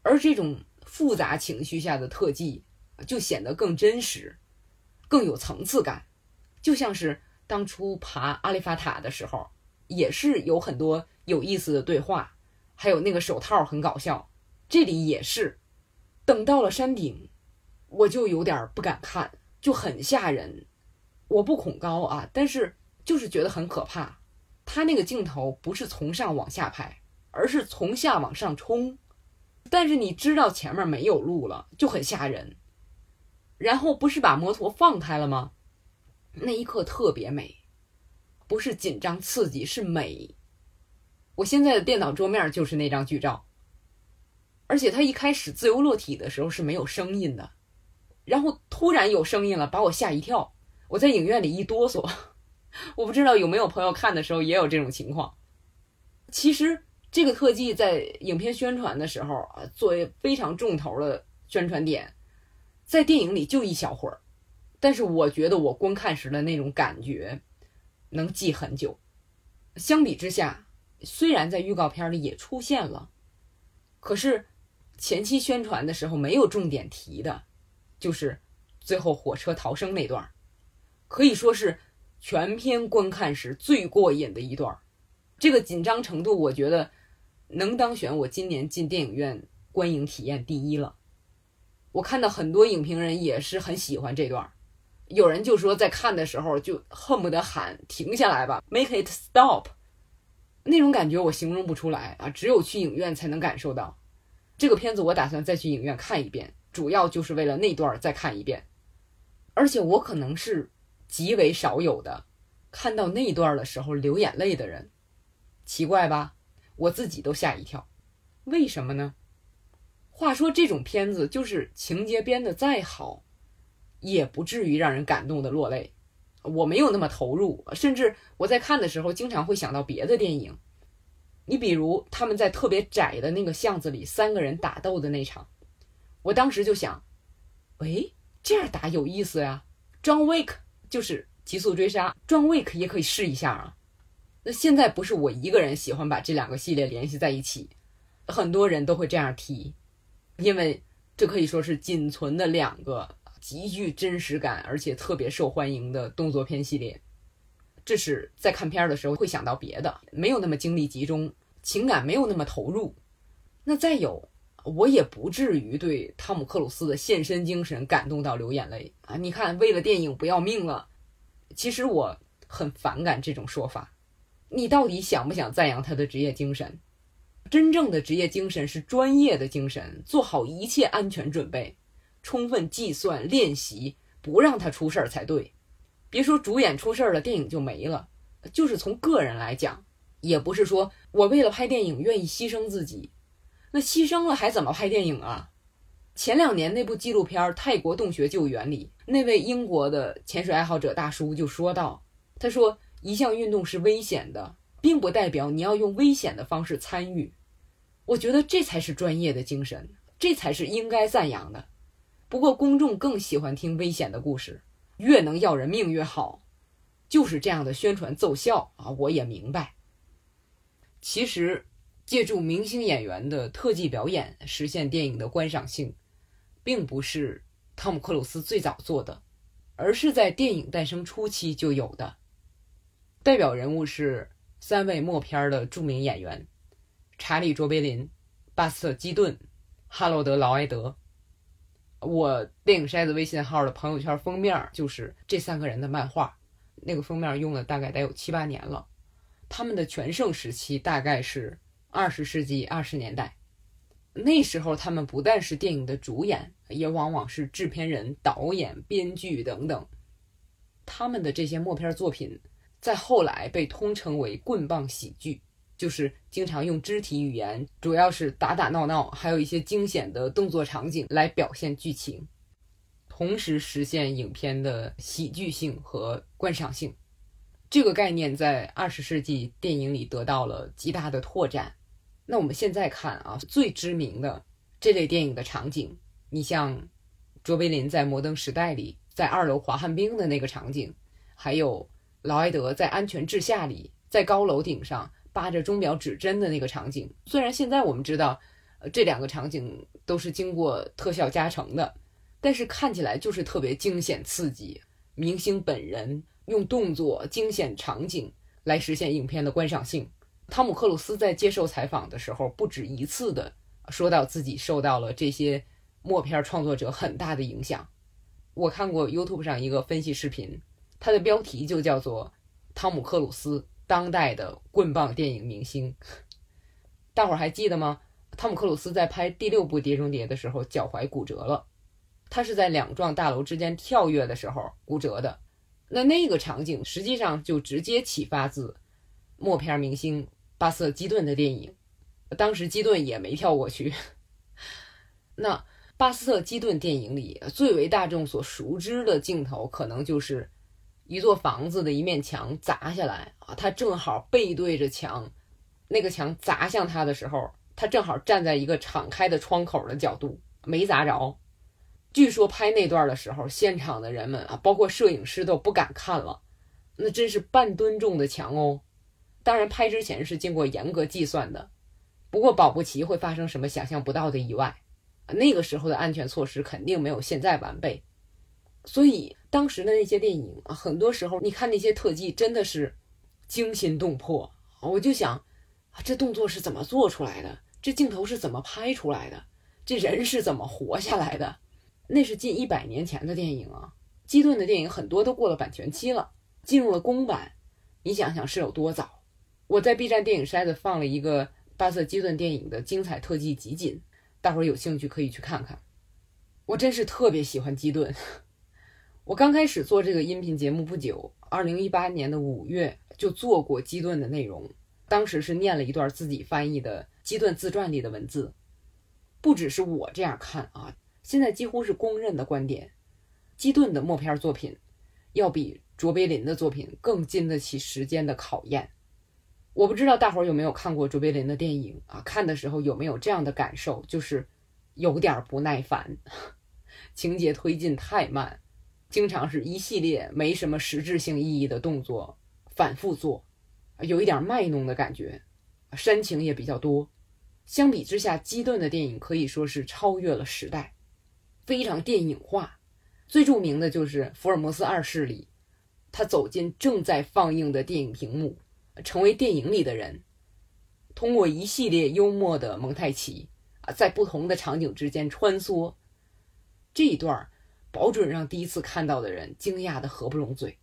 而这种复杂情绪下的特技就显得更真实。更有层次感，就像是当初爬阿里法塔的时候，也是有很多有意思的对话，还有那个手套很搞笑。这里也是，等到了山顶，我就有点不敢看，就很吓人。我不恐高啊，但是就是觉得很可怕。他那个镜头不是从上往下拍，而是从下往上冲，但是你知道前面没有路了，就很吓人。然后不是把摩托放开了吗？那一刻特别美，不是紧张刺激，是美。我现在的电脑桌面就是那张剧照，而且它一开始自由落体的时候是没有声音的，然后突然有声音了，把我吓一跳。我在影院里一哆嗦，我不知道有没有朋友看的时候也有这种情况。其实这个特技在影片宣传的时候啊，作为非常重头的宣传点。在电影里就一小会儿，但是我觉得我观看时的那种感觉能记很久。相比之下，虽然在预告片里也出现了，可是前期宣传的时候没有重点提的，就是最后火车逃生那段，可以说是全片观看时最过瘾的一段。这个紧张程度，我觉得能当选我今年进电影院观影体验第一了。我看到很多影评人也是很喜欢这段，有人就说在看的时候就恨不得喊停下来吧，make it stop，那种感觉我形容不出来啊，只有去影院才能感受到。这个片子我打算再去影院看一遍，主要就是为了那段再看一遍。而且我可能是极为少有的看到那段的时候流眼泪的人，奇怪吧？我自己都吓一跳。为什么呢？话说这种片子就是情节编得再好，也不至于让人感动的落泪。我没有那么投入，甚至我在看的时候经常会想到别的电影。你比如他们在特别窄的那个巷子里三个人打斗的那场，我当时就想，喂，这样打有意思呀。John Wick 就是极速追杀，John Wick 也可以试一下啊。那现在不是我一个人喜欢把这两个系列联系在一起，很多人都会这样提，因为这可以说是仅存的两个极具真实感而且特别受欢迎的动作片系列。这是在看片儿的时候会想到别的，没有那么精力集中，情感没有那么投入。那再有，我也不至于对汤姆克鲁斯的献身精神感动到流眼泪啊！你看，为了电影不要命了。其实我很反感这种说法。你到底想不想赞扬他的职业精神？真正的职业精神是专业的精神，做好一切安全准备，充分计算练习，不让他出事儿才对。别说主演出事儿了，电影就没了。就是从个人来讲，也不是说我为了拍电影愿意牺牲自己，那牺牲了还怎么拍电影啊？前两年那部纪录片《泰国洞穴救援》里，那位英国的潜水爱好者大叔就说道：“他说一项运动是危险的，并不代表你要用危险的方式参与。我觉得这才是专业的精神，这才是应该赞扬的。不过公众更喜欢听危险的故事。”越能要人命越好，就是这样的宣传奏效啊！我也明白。其实，借助明星演员的特技表演实现电影的观赏性，并不是汤姆克鲁斯最早做的，而是在电影诞生初期就有的。代表人物是三位默片的著名演员：查理·卓别林、巴斯特·基顿、哈罗德·劳埃德。我电影筛子微信号的朋友圈封面就是这三个人的漫画，那个封面用了大概得有七八年了。他们的全盛时期大概是二十世纪二十年代，那时候他们不但是电影的主演，也往往是制片人、导演、编剧等等。他们的这些默片作品在后来被通称为棍棒喜剧。就是经常用肢体语言，主要是打打闹闹，还有一些惊险的动作场景来表现剧情，同时实现影片的喜剧性和观赏性。这个概念在二十世纪电影里得到了极大的拓展。那我们现在看啊，最知名的这类电影的场景，你像卓别林在《摩登时代》里在二楼滑旱冰的那个场景，还有劳埃德在《安全至下》里在高楼顶上。扒着钟表指针的那个场景，虽然现在我们知道，呃，这两个场景都是经过特效加成的，但是看起来就是特别惊险刺激。明星本人用动作、惊险场景来实现影片的观赏性。汤姆·克鲁斯在接受采访的时候，不止一次的说到自己受到了这些默片创作者很大的影响。我看过 YouTube 上一个分析视频，它的标题就叫做《汤姆·克鲁斯》。当代的棍棒电影明星，大伙儿还记得吗？汤姆·克鲁斯在拍第六部《碟中谍》的时候，脚踝骨折了。他是在两幢大楼之间跳跃的时候骨折的。那那个场景实际上就直接启发自默片明星巴斯特·基顿的电影。当时基顿也没跳过去。那巴斯特·基顿电影里最为大众所熟知的镜头，可能就是。一座房子的一面墙砸下来啊，他正好背对着墙，那个墙砸向他的时候，他正好站在一个敞开的窗口的角度，没砸着。据说拍那段的时候，现场的人们啊，包括摄影师都不敢看了，那真是半吨重的墙哦。当然，拍之前是经过严格计算的，不过保不齐会发生什么想象不到的意外。那个时候的安全措施肯定没有现在完备。所以当时的那些电影啊，很多时候你看那些特技真的是惊心动魄。我就想，啊，这动作是怎么做出来的？这镜头是怎么拍出来的？这人是怎么活下来的？那是近一百年前的电影啊！基顿的电影很多都过了版权期了，进入了公版。你想想是有多早？我在 B 站电影筛子放了一个巴瑟基顿电影的精彩特技集锦，大伙儿有兴趣可以去看看。我真是特别喜欢基顿。我刚开始做这个音频节目不久，二零一八年的五月就做过基顿的内容。当时是念了一段自己翻译的基顿自传里的文字。不只是我这样看啊，现在几乎是公认的观点：基顿的默片作品要比卓别林的作品更经得起时间的考验。我不知道大伙儿有没有看过卓别林的电影啊？看的时候有没有这样的感受，就是有点不耐烦，情节推进太慢，经常是一系列没什么实质性意义的动作反复做。有一点卖弄的感觉，煽情也比较多。相比之下，基顿的电影可以说是超越了时代，非常电影化。最著名的就是《福尔摩斯二世》里，他走进正在放映的电影屏幕，成为电影里的人，通过一系列幽默的蒙太奇啊，在不同的场景之间穿梭。这一段保准让第一次看到的人惊讶的合不拢嘴。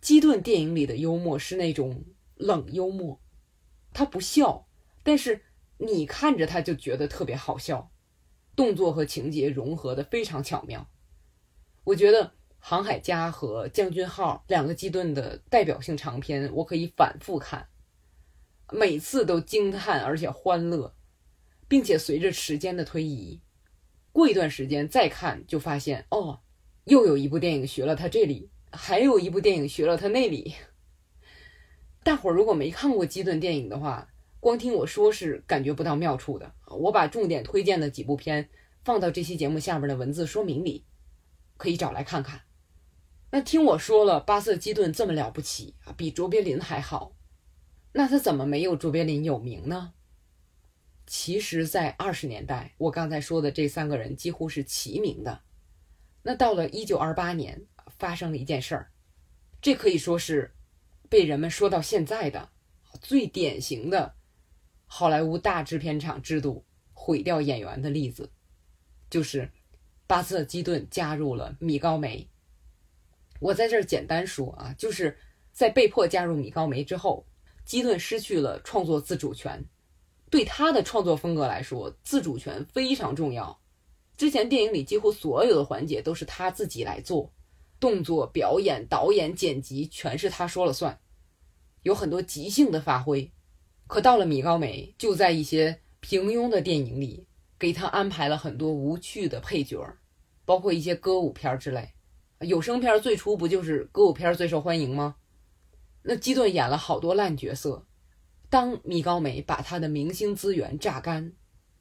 基顿电影里的幽默是那种冷幽默，他不笑，但是你看着他就觉得特别好笑，动作和情节融合的非常巧妙。我觉得《航海家》和《将军号》两个基顿的代表性长片，我可以反复看，每次都惊叹而且欢乐，并且随着时间的推移，过一段时间再看就发现哦，又有一部电影学了他这里。还有一部电影学了他那里，大伙儿如果没看过基顿电影的话，光听我说是感觉不到妙处的。我把重点推荐的几部片放到这期节目下面的文字说明里，可以找来看看。那听我说了，巴瑟基顿这么了不起啊，比卓别林还好，那他怎么没有卓别林有名呢？其实，在二十年代，我刚才说的这三个人几乎是齐名的。那到了一九二八年。发生了一件事儿，这可以说是被人们说到现在的最典型的好莱坞大制片厂制度毁掉演员的例子，就是巴瑟基顿加入了米高梅。我在这儿简单说啊，就是在被迫加入米高梅之后，基顿失去了创作自主权。对他的创作风格来说，自主权非常重要。之前电影里几乎所有的环节都是他自己来做。动作、表演、导演、剪辑，全是他说了算，有很多即兴的发挥。可到了米高梅，就在一些平庸的电影里，给他安排了很多无趣的配角，包括一些歌舞片之类。有声片最初不就是歌舞片最受欢迎吗？那基顿演了好多烂角色。当米高梅把他的明星资源榨干，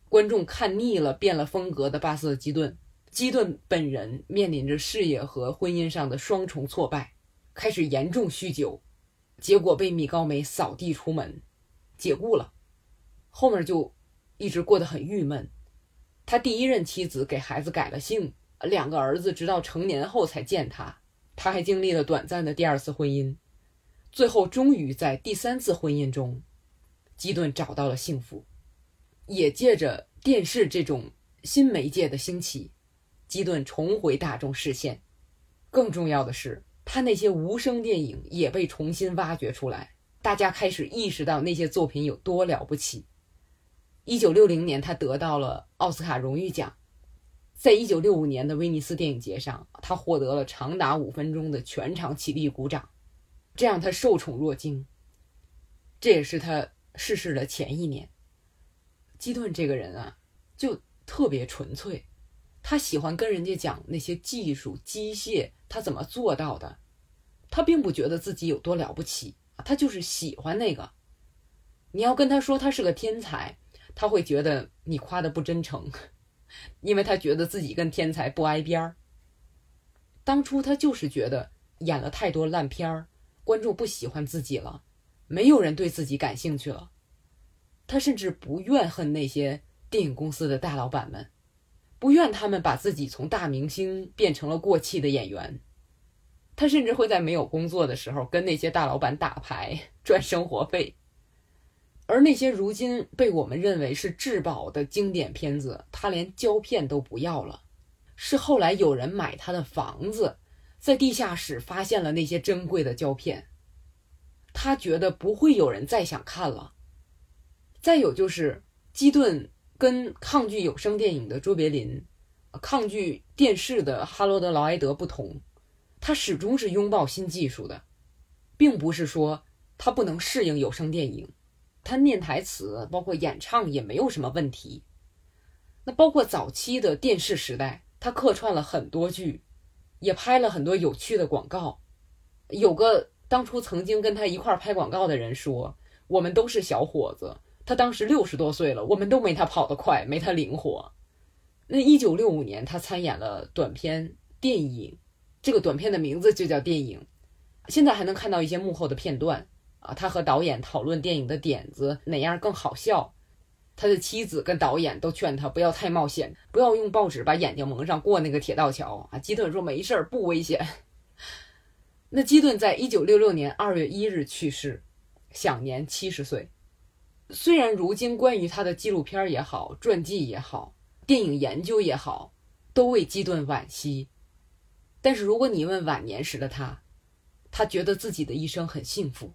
观众看腻了变了风格的巴瑟基顿。基顿本人面临着事业和婚姻上的双重挫败，开始严重酗酒，结果被米高梅扫地出门，解雇了。后面就一直过得很郁闷。他第一任妻子给孩子改了姓，两个儿子直到成年后才见他。他还经历了短暂的第二次婚姻，最后终于在第三次婚姻中，基顿找到了幸福，也借着电视这种新媒介的兴起。基顿重回大众视线，更重要的是，他那些无声电影也被重新挖掘出来，大家开始意识到那些作品有多了不起。一九六零年，他得到了奥斯卡荣誉奖，在一九六五年的威尼斯电影节上，他获得了长达五分钟的全场起立鼓掌，这让他受宠若惊。这也是他逝世的前一年。基顿这个人啊，就特别纯粹。他喜欢跟人家讲那些技术、机械，他怎么做到的？他并不觉得自己有多了不起，他就是喜欢那个。你要跟他说他是个天才，他会觉得你夸的不真诚，因为他觉得自己跟天才不挨边儿。当初他就是觉得演了太多烂片儿，观众不喜欢自己了，没有人对自己感兴趣了。他甚至不怨恨那些电影公司的大老板们。不怨他们把自己从大明星变成了过气的演员，他甚至会在没有工作的时候跟那些大老板打牌赚生活费。而那些如今被我们认为是至宝的经典片子，他连胶片都不要了。是后来有人买他的房子，在地下室发现了那些珍贵的胶片，他觉得不会有人再想看了。再有就是基顿。跟抗拒有声电影的卓别林，抗拒电视的哈罗德劳埃德不同，他始终是拥抱新技术的，并不是说他不能适应有声电影，他念台词包括演唱也没有什么问题。那包括早期的电视时代，他客串了很多剧，也拍了很多有趣的广告。有个当初曾经跟他一块儿拍广告的人说：“我们都是小伙子，他当时六十多岁了，我们都没他跑得快，没他灵活。”那一九六五年，他参演了短片电影，这个短片的名字就叫《电影》。现在还能看到一些幕后的片段啊，他和导演讨论电影的点子哪样更好笑。他的妻子跟导演都劝他不要太冒险，不要用报纸把眼睛蒙上过那个铁道桥啊。基顿说没事儿，不危险。那基顿在一九六六年二月一日去世，享年七十岁。虽然如今关于他的纪录片也好，传记也好，电影研究也好，都为基顿惋惜，但是如果你问晚年时的他，他觉得自己的一生很幸福，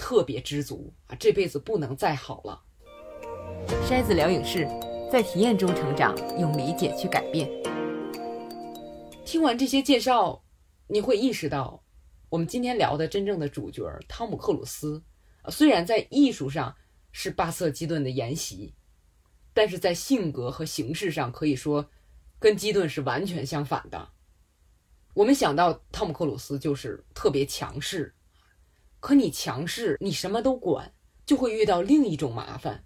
特别知足啊，这辈子不能再好了。筛子聊影视，在体验中成长，用理解去改变。听完这些介绍，你会意识到，我们今天聊的真正的主角汤姆·克鲁斯，虽然在艺术上是巴瑟·基顿的沿袭，但是在性格和形式上可以说跟基顿是完全相反的。我们想到汤姆·克鲁斯就是特别强势，可你强势，你什么都管，就会遇到另一种麻烦。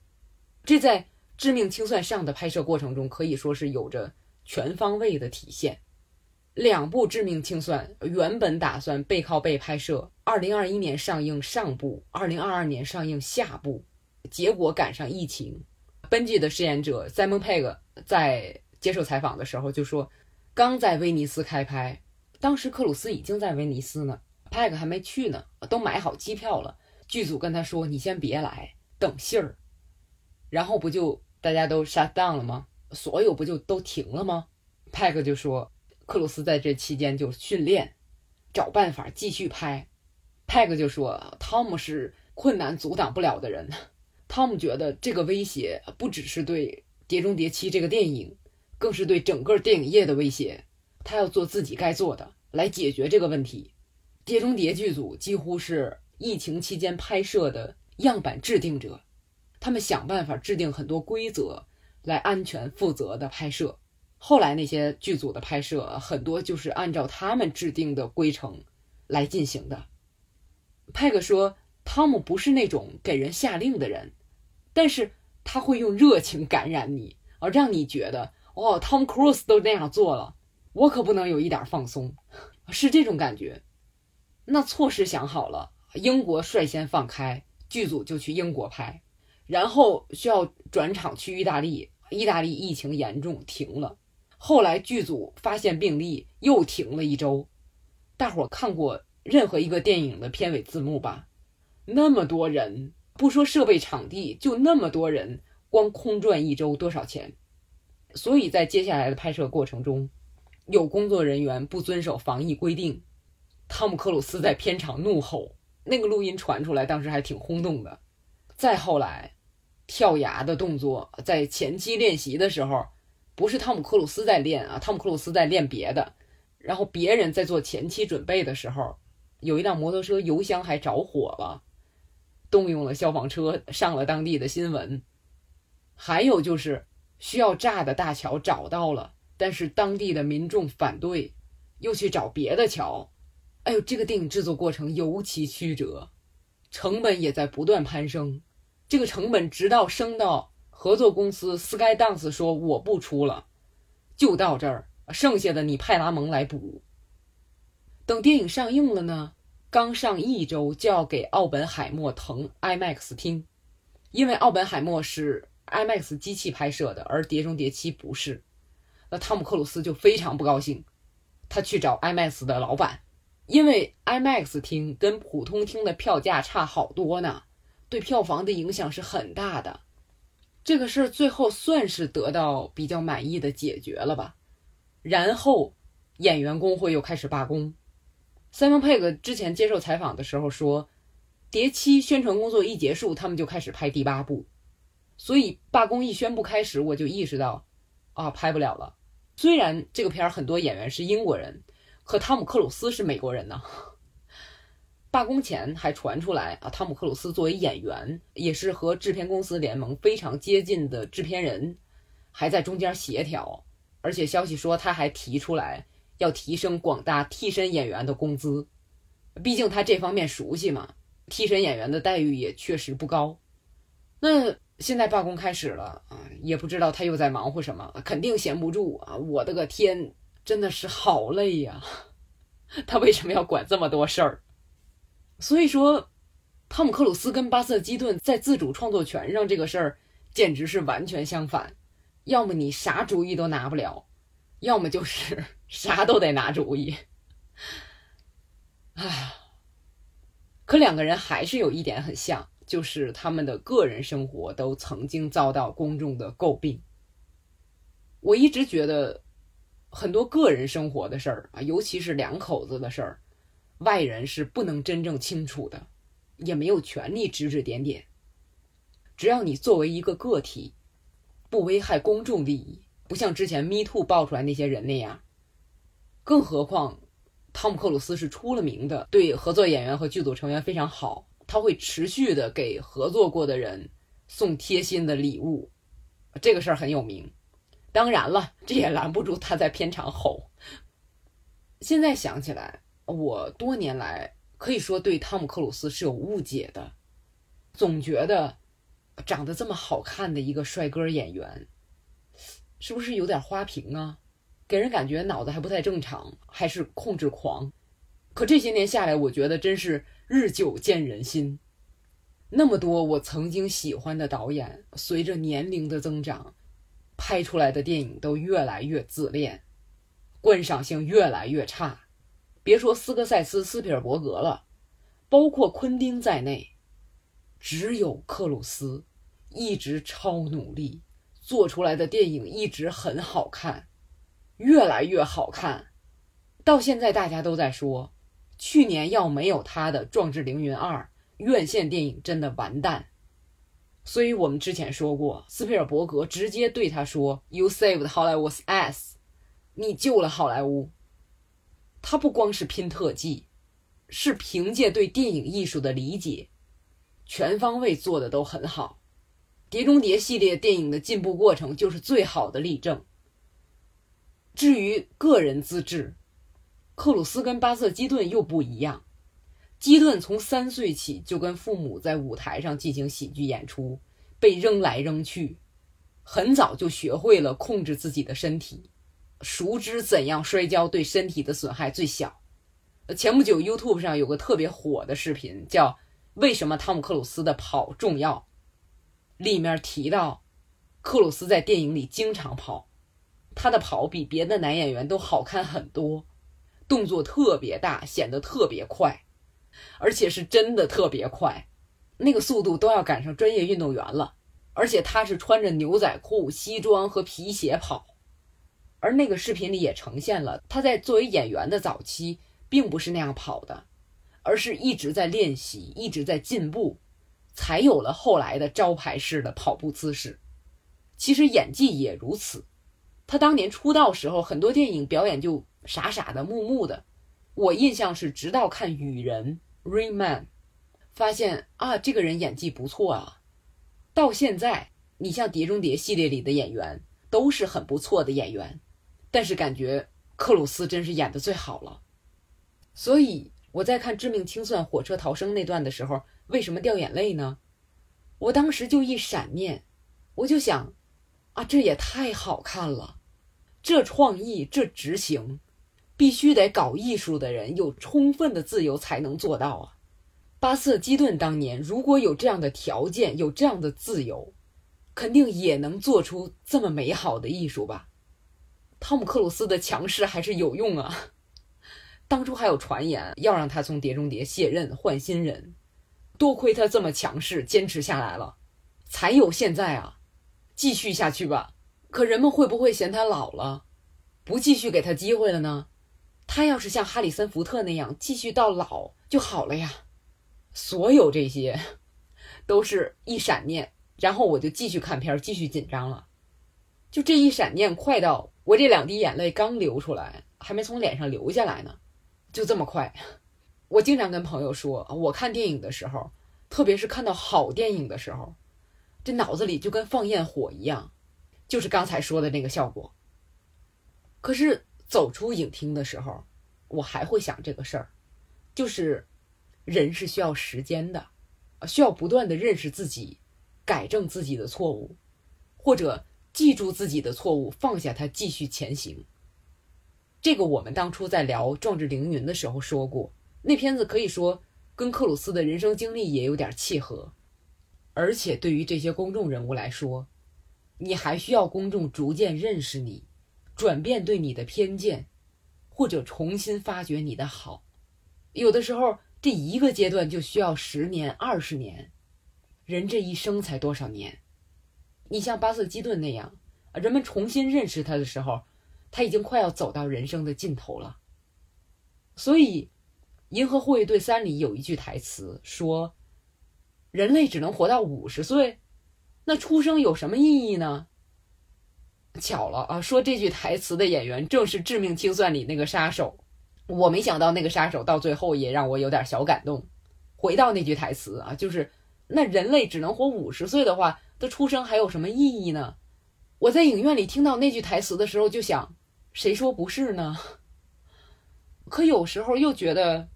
这在《致命清算》上的拍摄过程中可以说是有着全方位的体现。两部《致命清算》原本打算背靠背拍摄，二零二一年上映上部，二零二二年上映下部，结果赶上疫情。本剧的饰演者 Simon Pegg 在接受采访的时候就说，刚在威尼斯开拍，当时克鲁斯已经在威尼斯呢派克还没去呢，都买好机票了。剧组跟他说：“你先别来，等信儿。”然后不就大家都 shut down 了吗？所有不就都停了吗？派克就说，克鲁斯在这期间就训练，找办法继续拍。派克就说，汤姆是困难阻挡不了的人。汤姆觉得这个威胁不只是对《碟中谍七》这个电影，更是对整个电影业的威胁。他要做自己该做的，来解决这个问题。《碟中谍》剧组几乎是疫情期间拍摄的样板制定者。他们想办法制定很多规则来安全负责的拍摄。后来那些剧组的拍摄很多就是按照他们制定的规程来进行的。派克说，汤姆不是那种给人下令的人，但是他会用热情感染你，而让你觉得哦，汤姆·克鲁斯都那样做了，我可不能有一点放松，是这种感觉。那措施想好了，英国率先放开，剧组就去英国拍。然后需要转场去意大利，意大利疫情严重，停了。后来剧组发现病例，又停了一周。大伙看过任何一个电影的片尾字幕吧？那么多人，不说设备、场地，就那么多人，光空转一周多少钱？所以在接下来的拍摄过程中，有工作人员不遵守防疫规定，汤姆·克鲁斯在片场怒吼，那个录音传出来，当时还挺轰动的。再后来。跳崖的动作在前期练习的时候，不是汤姆·克鲁斯在练啊，汤姆·克鲁斯在练别的。然后别人在做前期准备的时候，有一辆摩托车油箱还着火了，动用了消防车上了当地的新闻。还有就是需要炸的大桥找到了，但是当地的民众反对，又去找别的桥。哎呦，这个电影制作过程尤其曲折，成本也在不断攀升。这个成本直到升到合作公司 Skydance 说我不出了，就到这儿，剩下的你派拉蒙来补。等电影上映了呢，刚上一周就要给奥本海默腾 IMAX 厅，因为奥本海默是 IMAX 机器拍摄的，而《碟中谍七》不是。那汤姆克鲁斯就非常不高兴，他去找 IMAX 的老板，因为 IMAX 厅跟普通厅的票价差好多呢。对票房的影响是很大的，这个事儿最后算是得到比较满意的解决了吧。然后演员工会又开始罢工。塞蒙·佩格之前接受采访的时候说，《谍七》宣传工作一结束，他们就开始拍第八部。所以罢工一宣布开始，我就意识到，啊，拍不了了。虽然这个片儿很多演员是英国人，可汤姆·克鲁斯是美国人呢。罢工前还传出来啊，汤姆克鲁斯作为演员，也是和制片公司联盟非常接近的制片人，还在中间协调。而且消息说他还提出来要提升广大替身演员的工资，毕竟他这方面熟悉嘛。替身演员的待遇也确实不高。那现在罢工开始了啊，也不知道他又在忙活什么，肯定闲不住啊！我的个天，真的是好累呀！他为什么要管这么多事儿？所以说，汤姆克鲁斯跟巴瑟基顿在自主创作权上这个事儿，简直是完全相反。要么你啥主意都拿不了，要么就是 啥都得拿主意。唉，可两个人还是有一点很像，就是他们的个人生活都曾经遭到公众的诟病。我一直觉得，很多个人生活的事儿啊，尤其是两口子的事儿，外人是不能真正清楚的，也没有权利指指点点。只要你作为一个个体。不危害公众利益，不像之前 Me Too 爆出来那些人那样。更何况，汤姆克鲁斯是出了名的，对合作演员和剧组成员非常好，他会持续的给合作过的人送贴心的礼物，这个事儿很有名。当然了，这也拦不住他在片场吼。现在想起来，我多年来可以说对汤姆克鲁斯是有误解的，总觉得。长得这么好看的一个帅哥演员，是不是有点花瓶啊？给人感觉脑子还不太正常，还是控制狂？可这些年下来，我觉得真是日久见人心。那么多我曾经喜欢的导演，随着年龄的增长，拍出来的电影都越来越自恋，观赏性越来越差。别说斯科塞斯、斯皮尔伯格了，包括昆汀在内。只有克鲁斯一直超努力，做出来的电影一直很好看，越来越好看。到现在大家都在说，去年要没有他的《壮志凌云二》，院线电影真的完蛋。所以我们之前说过，斯皮尔伯格直接对他说：“You saved Hollywood's ass，你救了好莱坞。”他不光是拼特技，是凭借对电影艺术的理解。全方位做的都很好，《碟中谍》系列电影的进步过程就是最好的例证。至于个人资质，克鲁斯跟巴瑟基顿又不一样。基顿从三岁起就跟父母在舞台上进行喜剧演出，被扔来扔去，很早就学会了控制自己的身体，熟知怎样摔跤对身体的损害最小。前不久 YouTube 上有个特别火的视频，叫。为什么汤姆克鲁斯的跑重要？里面提到，克鲁斯在电影里经常跑，他的跑比别的男演员都好看很多，动作特别大，显得特别快，而且是真的特别快，那个速度都要赶上专业运动员了。而且他是穿着牛仔裤、西装和皮鞋跑，而那个视频里也呈现了他在作为演员的早期，并不是那样跑的。而是一直在练习，一直在进步，才有了后来的招牌式的跑步姿势。其实演技也如此。他当年出道时候，很多电影表演就傻傻的、木木的。我印象是，直到看《雨人》（Rain Man），发现啊，这个人演技不错啊。到现在，你像《碟中谍》系列里的演员都是很不错的演员，但是感觉克鲁斯真是演的最好了。所以。我在看《致命清算：火车逃生》那段的时候，为什么掉眼泪呢？我当时就一闪念，我就想，啊，这也太好看了，这创意，这执行，必须得搞艺术的人有充分的自由才能做到啊。巴瑟基顿当年如果有这样的条件，有这样的自由，肯定也能做出这么美好的艺术吧。汤姆克鲁斯的强势还是有用啊。当初还有传言要让他从《碟中谍》卸任换新人，多亏他这么强势坚持下来了，才有现在啊！继续下去吧。可人们会不会嫌他老了，不继续给他机会了呢？他要是像哈里森·福特那样继续到老就好了呀。所有这些，都是一闪念，然后我就继续看片，继续紧张了。就这一闪念，快到我这两滴眼泪刚流出来，还没从脸上流下来呢。就这么快，我经常跟朋友说，我看电影的时候，特别是看到好电影的时候，这脑子里就跟放焰火一样，就是刚才说的那个效果。可是走出影厅的时候，我还会想这个事儿，就是人是需要时间的，需要不断的认识自己，改正自己的错误，或者记住自己的错误，放下它，继续前行。这个我们当初在聊《壮志凌云》的时候说过，那片子可以说跟克鲁斯的人生经历也有点契合，而且对于这些公众人物来说，你还需要公众逐渐认识你，转变对你的偏见，或者重新发掘你的好。有的时候，这一个阶段就需要十年、二十年，人这一生才多少年？你像巴瑟基顿那样，人们重新认识他的时候。他已经快要走到人生的尽头了，所以，《银河护卫队三》里有一句台词说：“人类只能活到五十岁，那出生有什么意义呢？”巧了啊，说这句台词的演员正是《致命清算》里那个杀手。我没想到那个杀手到最后也让我有点小感动。回到那句台词啊，就是那人类只能活五十岁的话，他出生还有什么意义呢？我在影院里听到那句台词的时候，就想。谁说不是呢？可有时候又觉得，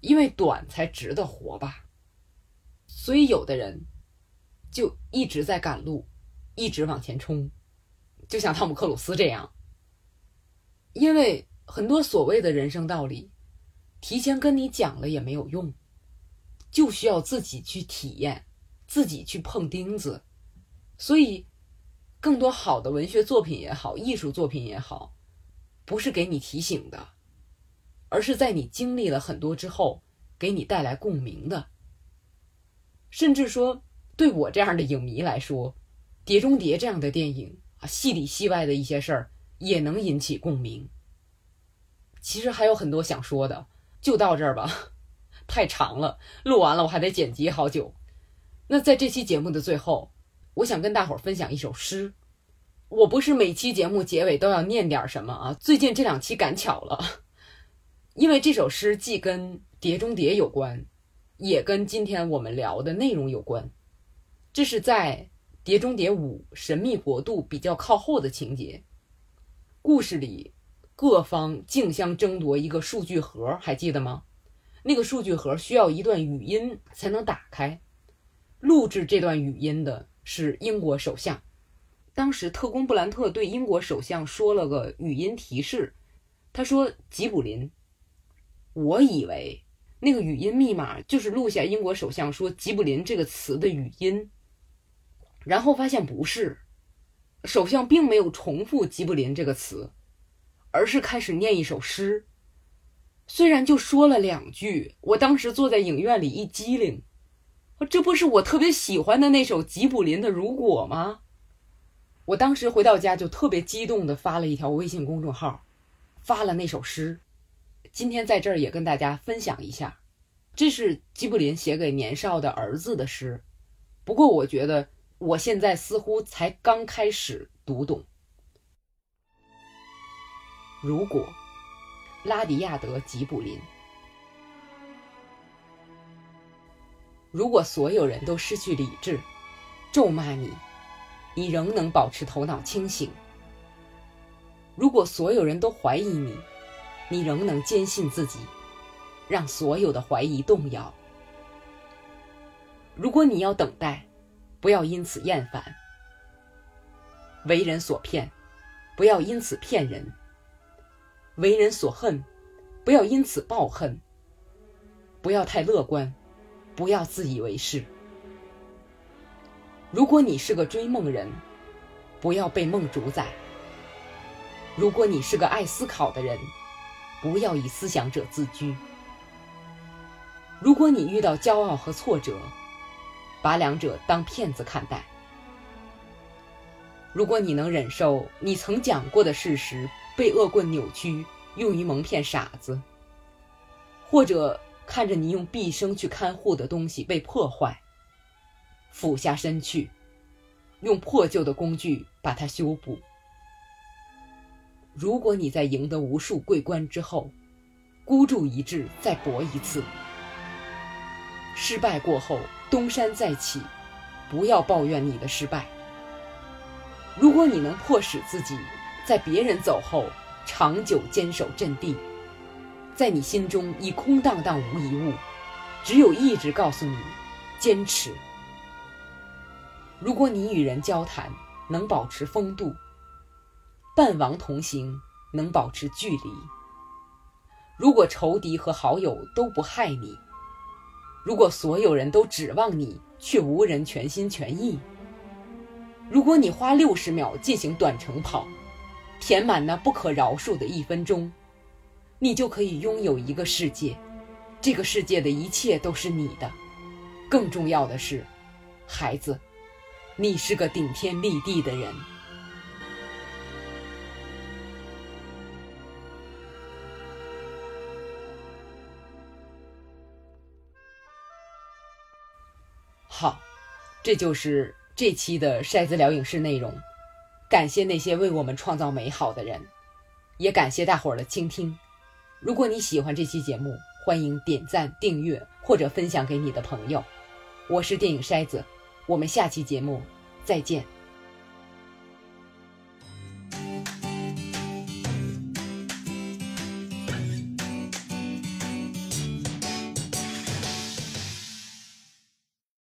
因为短才值得活吧。所以有的人就一直在赶路，一直往前冲，就像汤姆克鲁斯这样。因为很多所谓的人生道理，提前跟你讲了也没有用，就需要自己去体验，自己去碰钉子。所以，更多好的文学作品也好，艺术作品也好。不是给你提醒的，而是在你经历了很多之后，给你带来共鸣的。甚至说，对我这样的影迷来说，《碟中谍》这样的电影，戏里戏外的一些事儿也能引起共鸣。其实还有很多想说的，就到这儿吧，太长了，录完了我还得剪辑好久。那在这期节目的最后，我想跟大伙儿分享一首诗。我不是每期节目结尾都要念点什么啊？最近这两期赶巧了，因为这首诗既跟《碟中谍》有关，也跟今天我们聊的内容有关。这是在《碟中谍五：神秘国度》比较靠后的情节。故事里各方竞相争夺一个数据盒，还记得吗？那个数据盒需要一段语音才能打开。录制这段语音的是英国首相。当时，特工布兰特对英国首相说了个语音提示，他说：“吉卜林。”我以为那个语音密码就是录下英国首相说“吉卜林”这个词的语音，然后发现不是，首相并没有重复“吉卜林”这个词，而是开始念一首诗。虽然就说了两句，我当时坐在影院里一激灵，这不是我特别喜欢的那首吉卜林的《如果》吗？我当时回到家就特别激动的发了一条微信公众号，发了那首诗。今天在这儿也跟大家分享一下，这是吉卜林写给年少的儿子的诗。不过我觉得我现在似乎才刚开始读懂。如果拉迪亚德·吉卜林，如果所有人都失去理智，咒骂你。你仍能保持头脑清醒。如果所有人都怀疑你，你仍能坚信自己，让所有的怀疑动摇。如果你要等待，不要因此厌烦。为人所骗，不要因此骗人；为人所恨，不要因此报恨。不要太乐观，不要自以为是。如果你是个追梦人，不要被梦主宰；如果你是个爱思考的人，不要以思想者自居；如果你遇到骄傲和挫折，把两者当骗子看待；如果你能忍受你曾讲过的事实被恶棍扭曲，用于蒙骗傻子，或者看着你用毕生去看护的东西被破坏。俯下身去，用破旧的工具把它修补。如果你在赢得无数桂冠之后，孤注一掷，再搏一次。失败过后，东山再起，不要抱怨你的失败。如果你能迫使自己在别人走后长久坚守阵地，在你心中已空荡荡无一物，只有意志告诉你坚持。如果你与人交谈能保持风度，伴王同行能保持距离。如果仇敌和好友都不害你，如果所有人都指望你却无人全心全意，如果你花六十秒进行短程跑，填满那不可饶恕的一分钟，你就可以拥有一个世界。这个世界的一切都是你的。更重要的是，孩子。你是个顶天立地的人。好，这就是这期的筛子聊影视内容。感谢那些为我们创造美好的人，也感谢大伙儿的倾听。如果你喜欢这期节目，欢迎点赞、订阅或者分享给你的朋友。我是电影筛子。我们下期节目再见。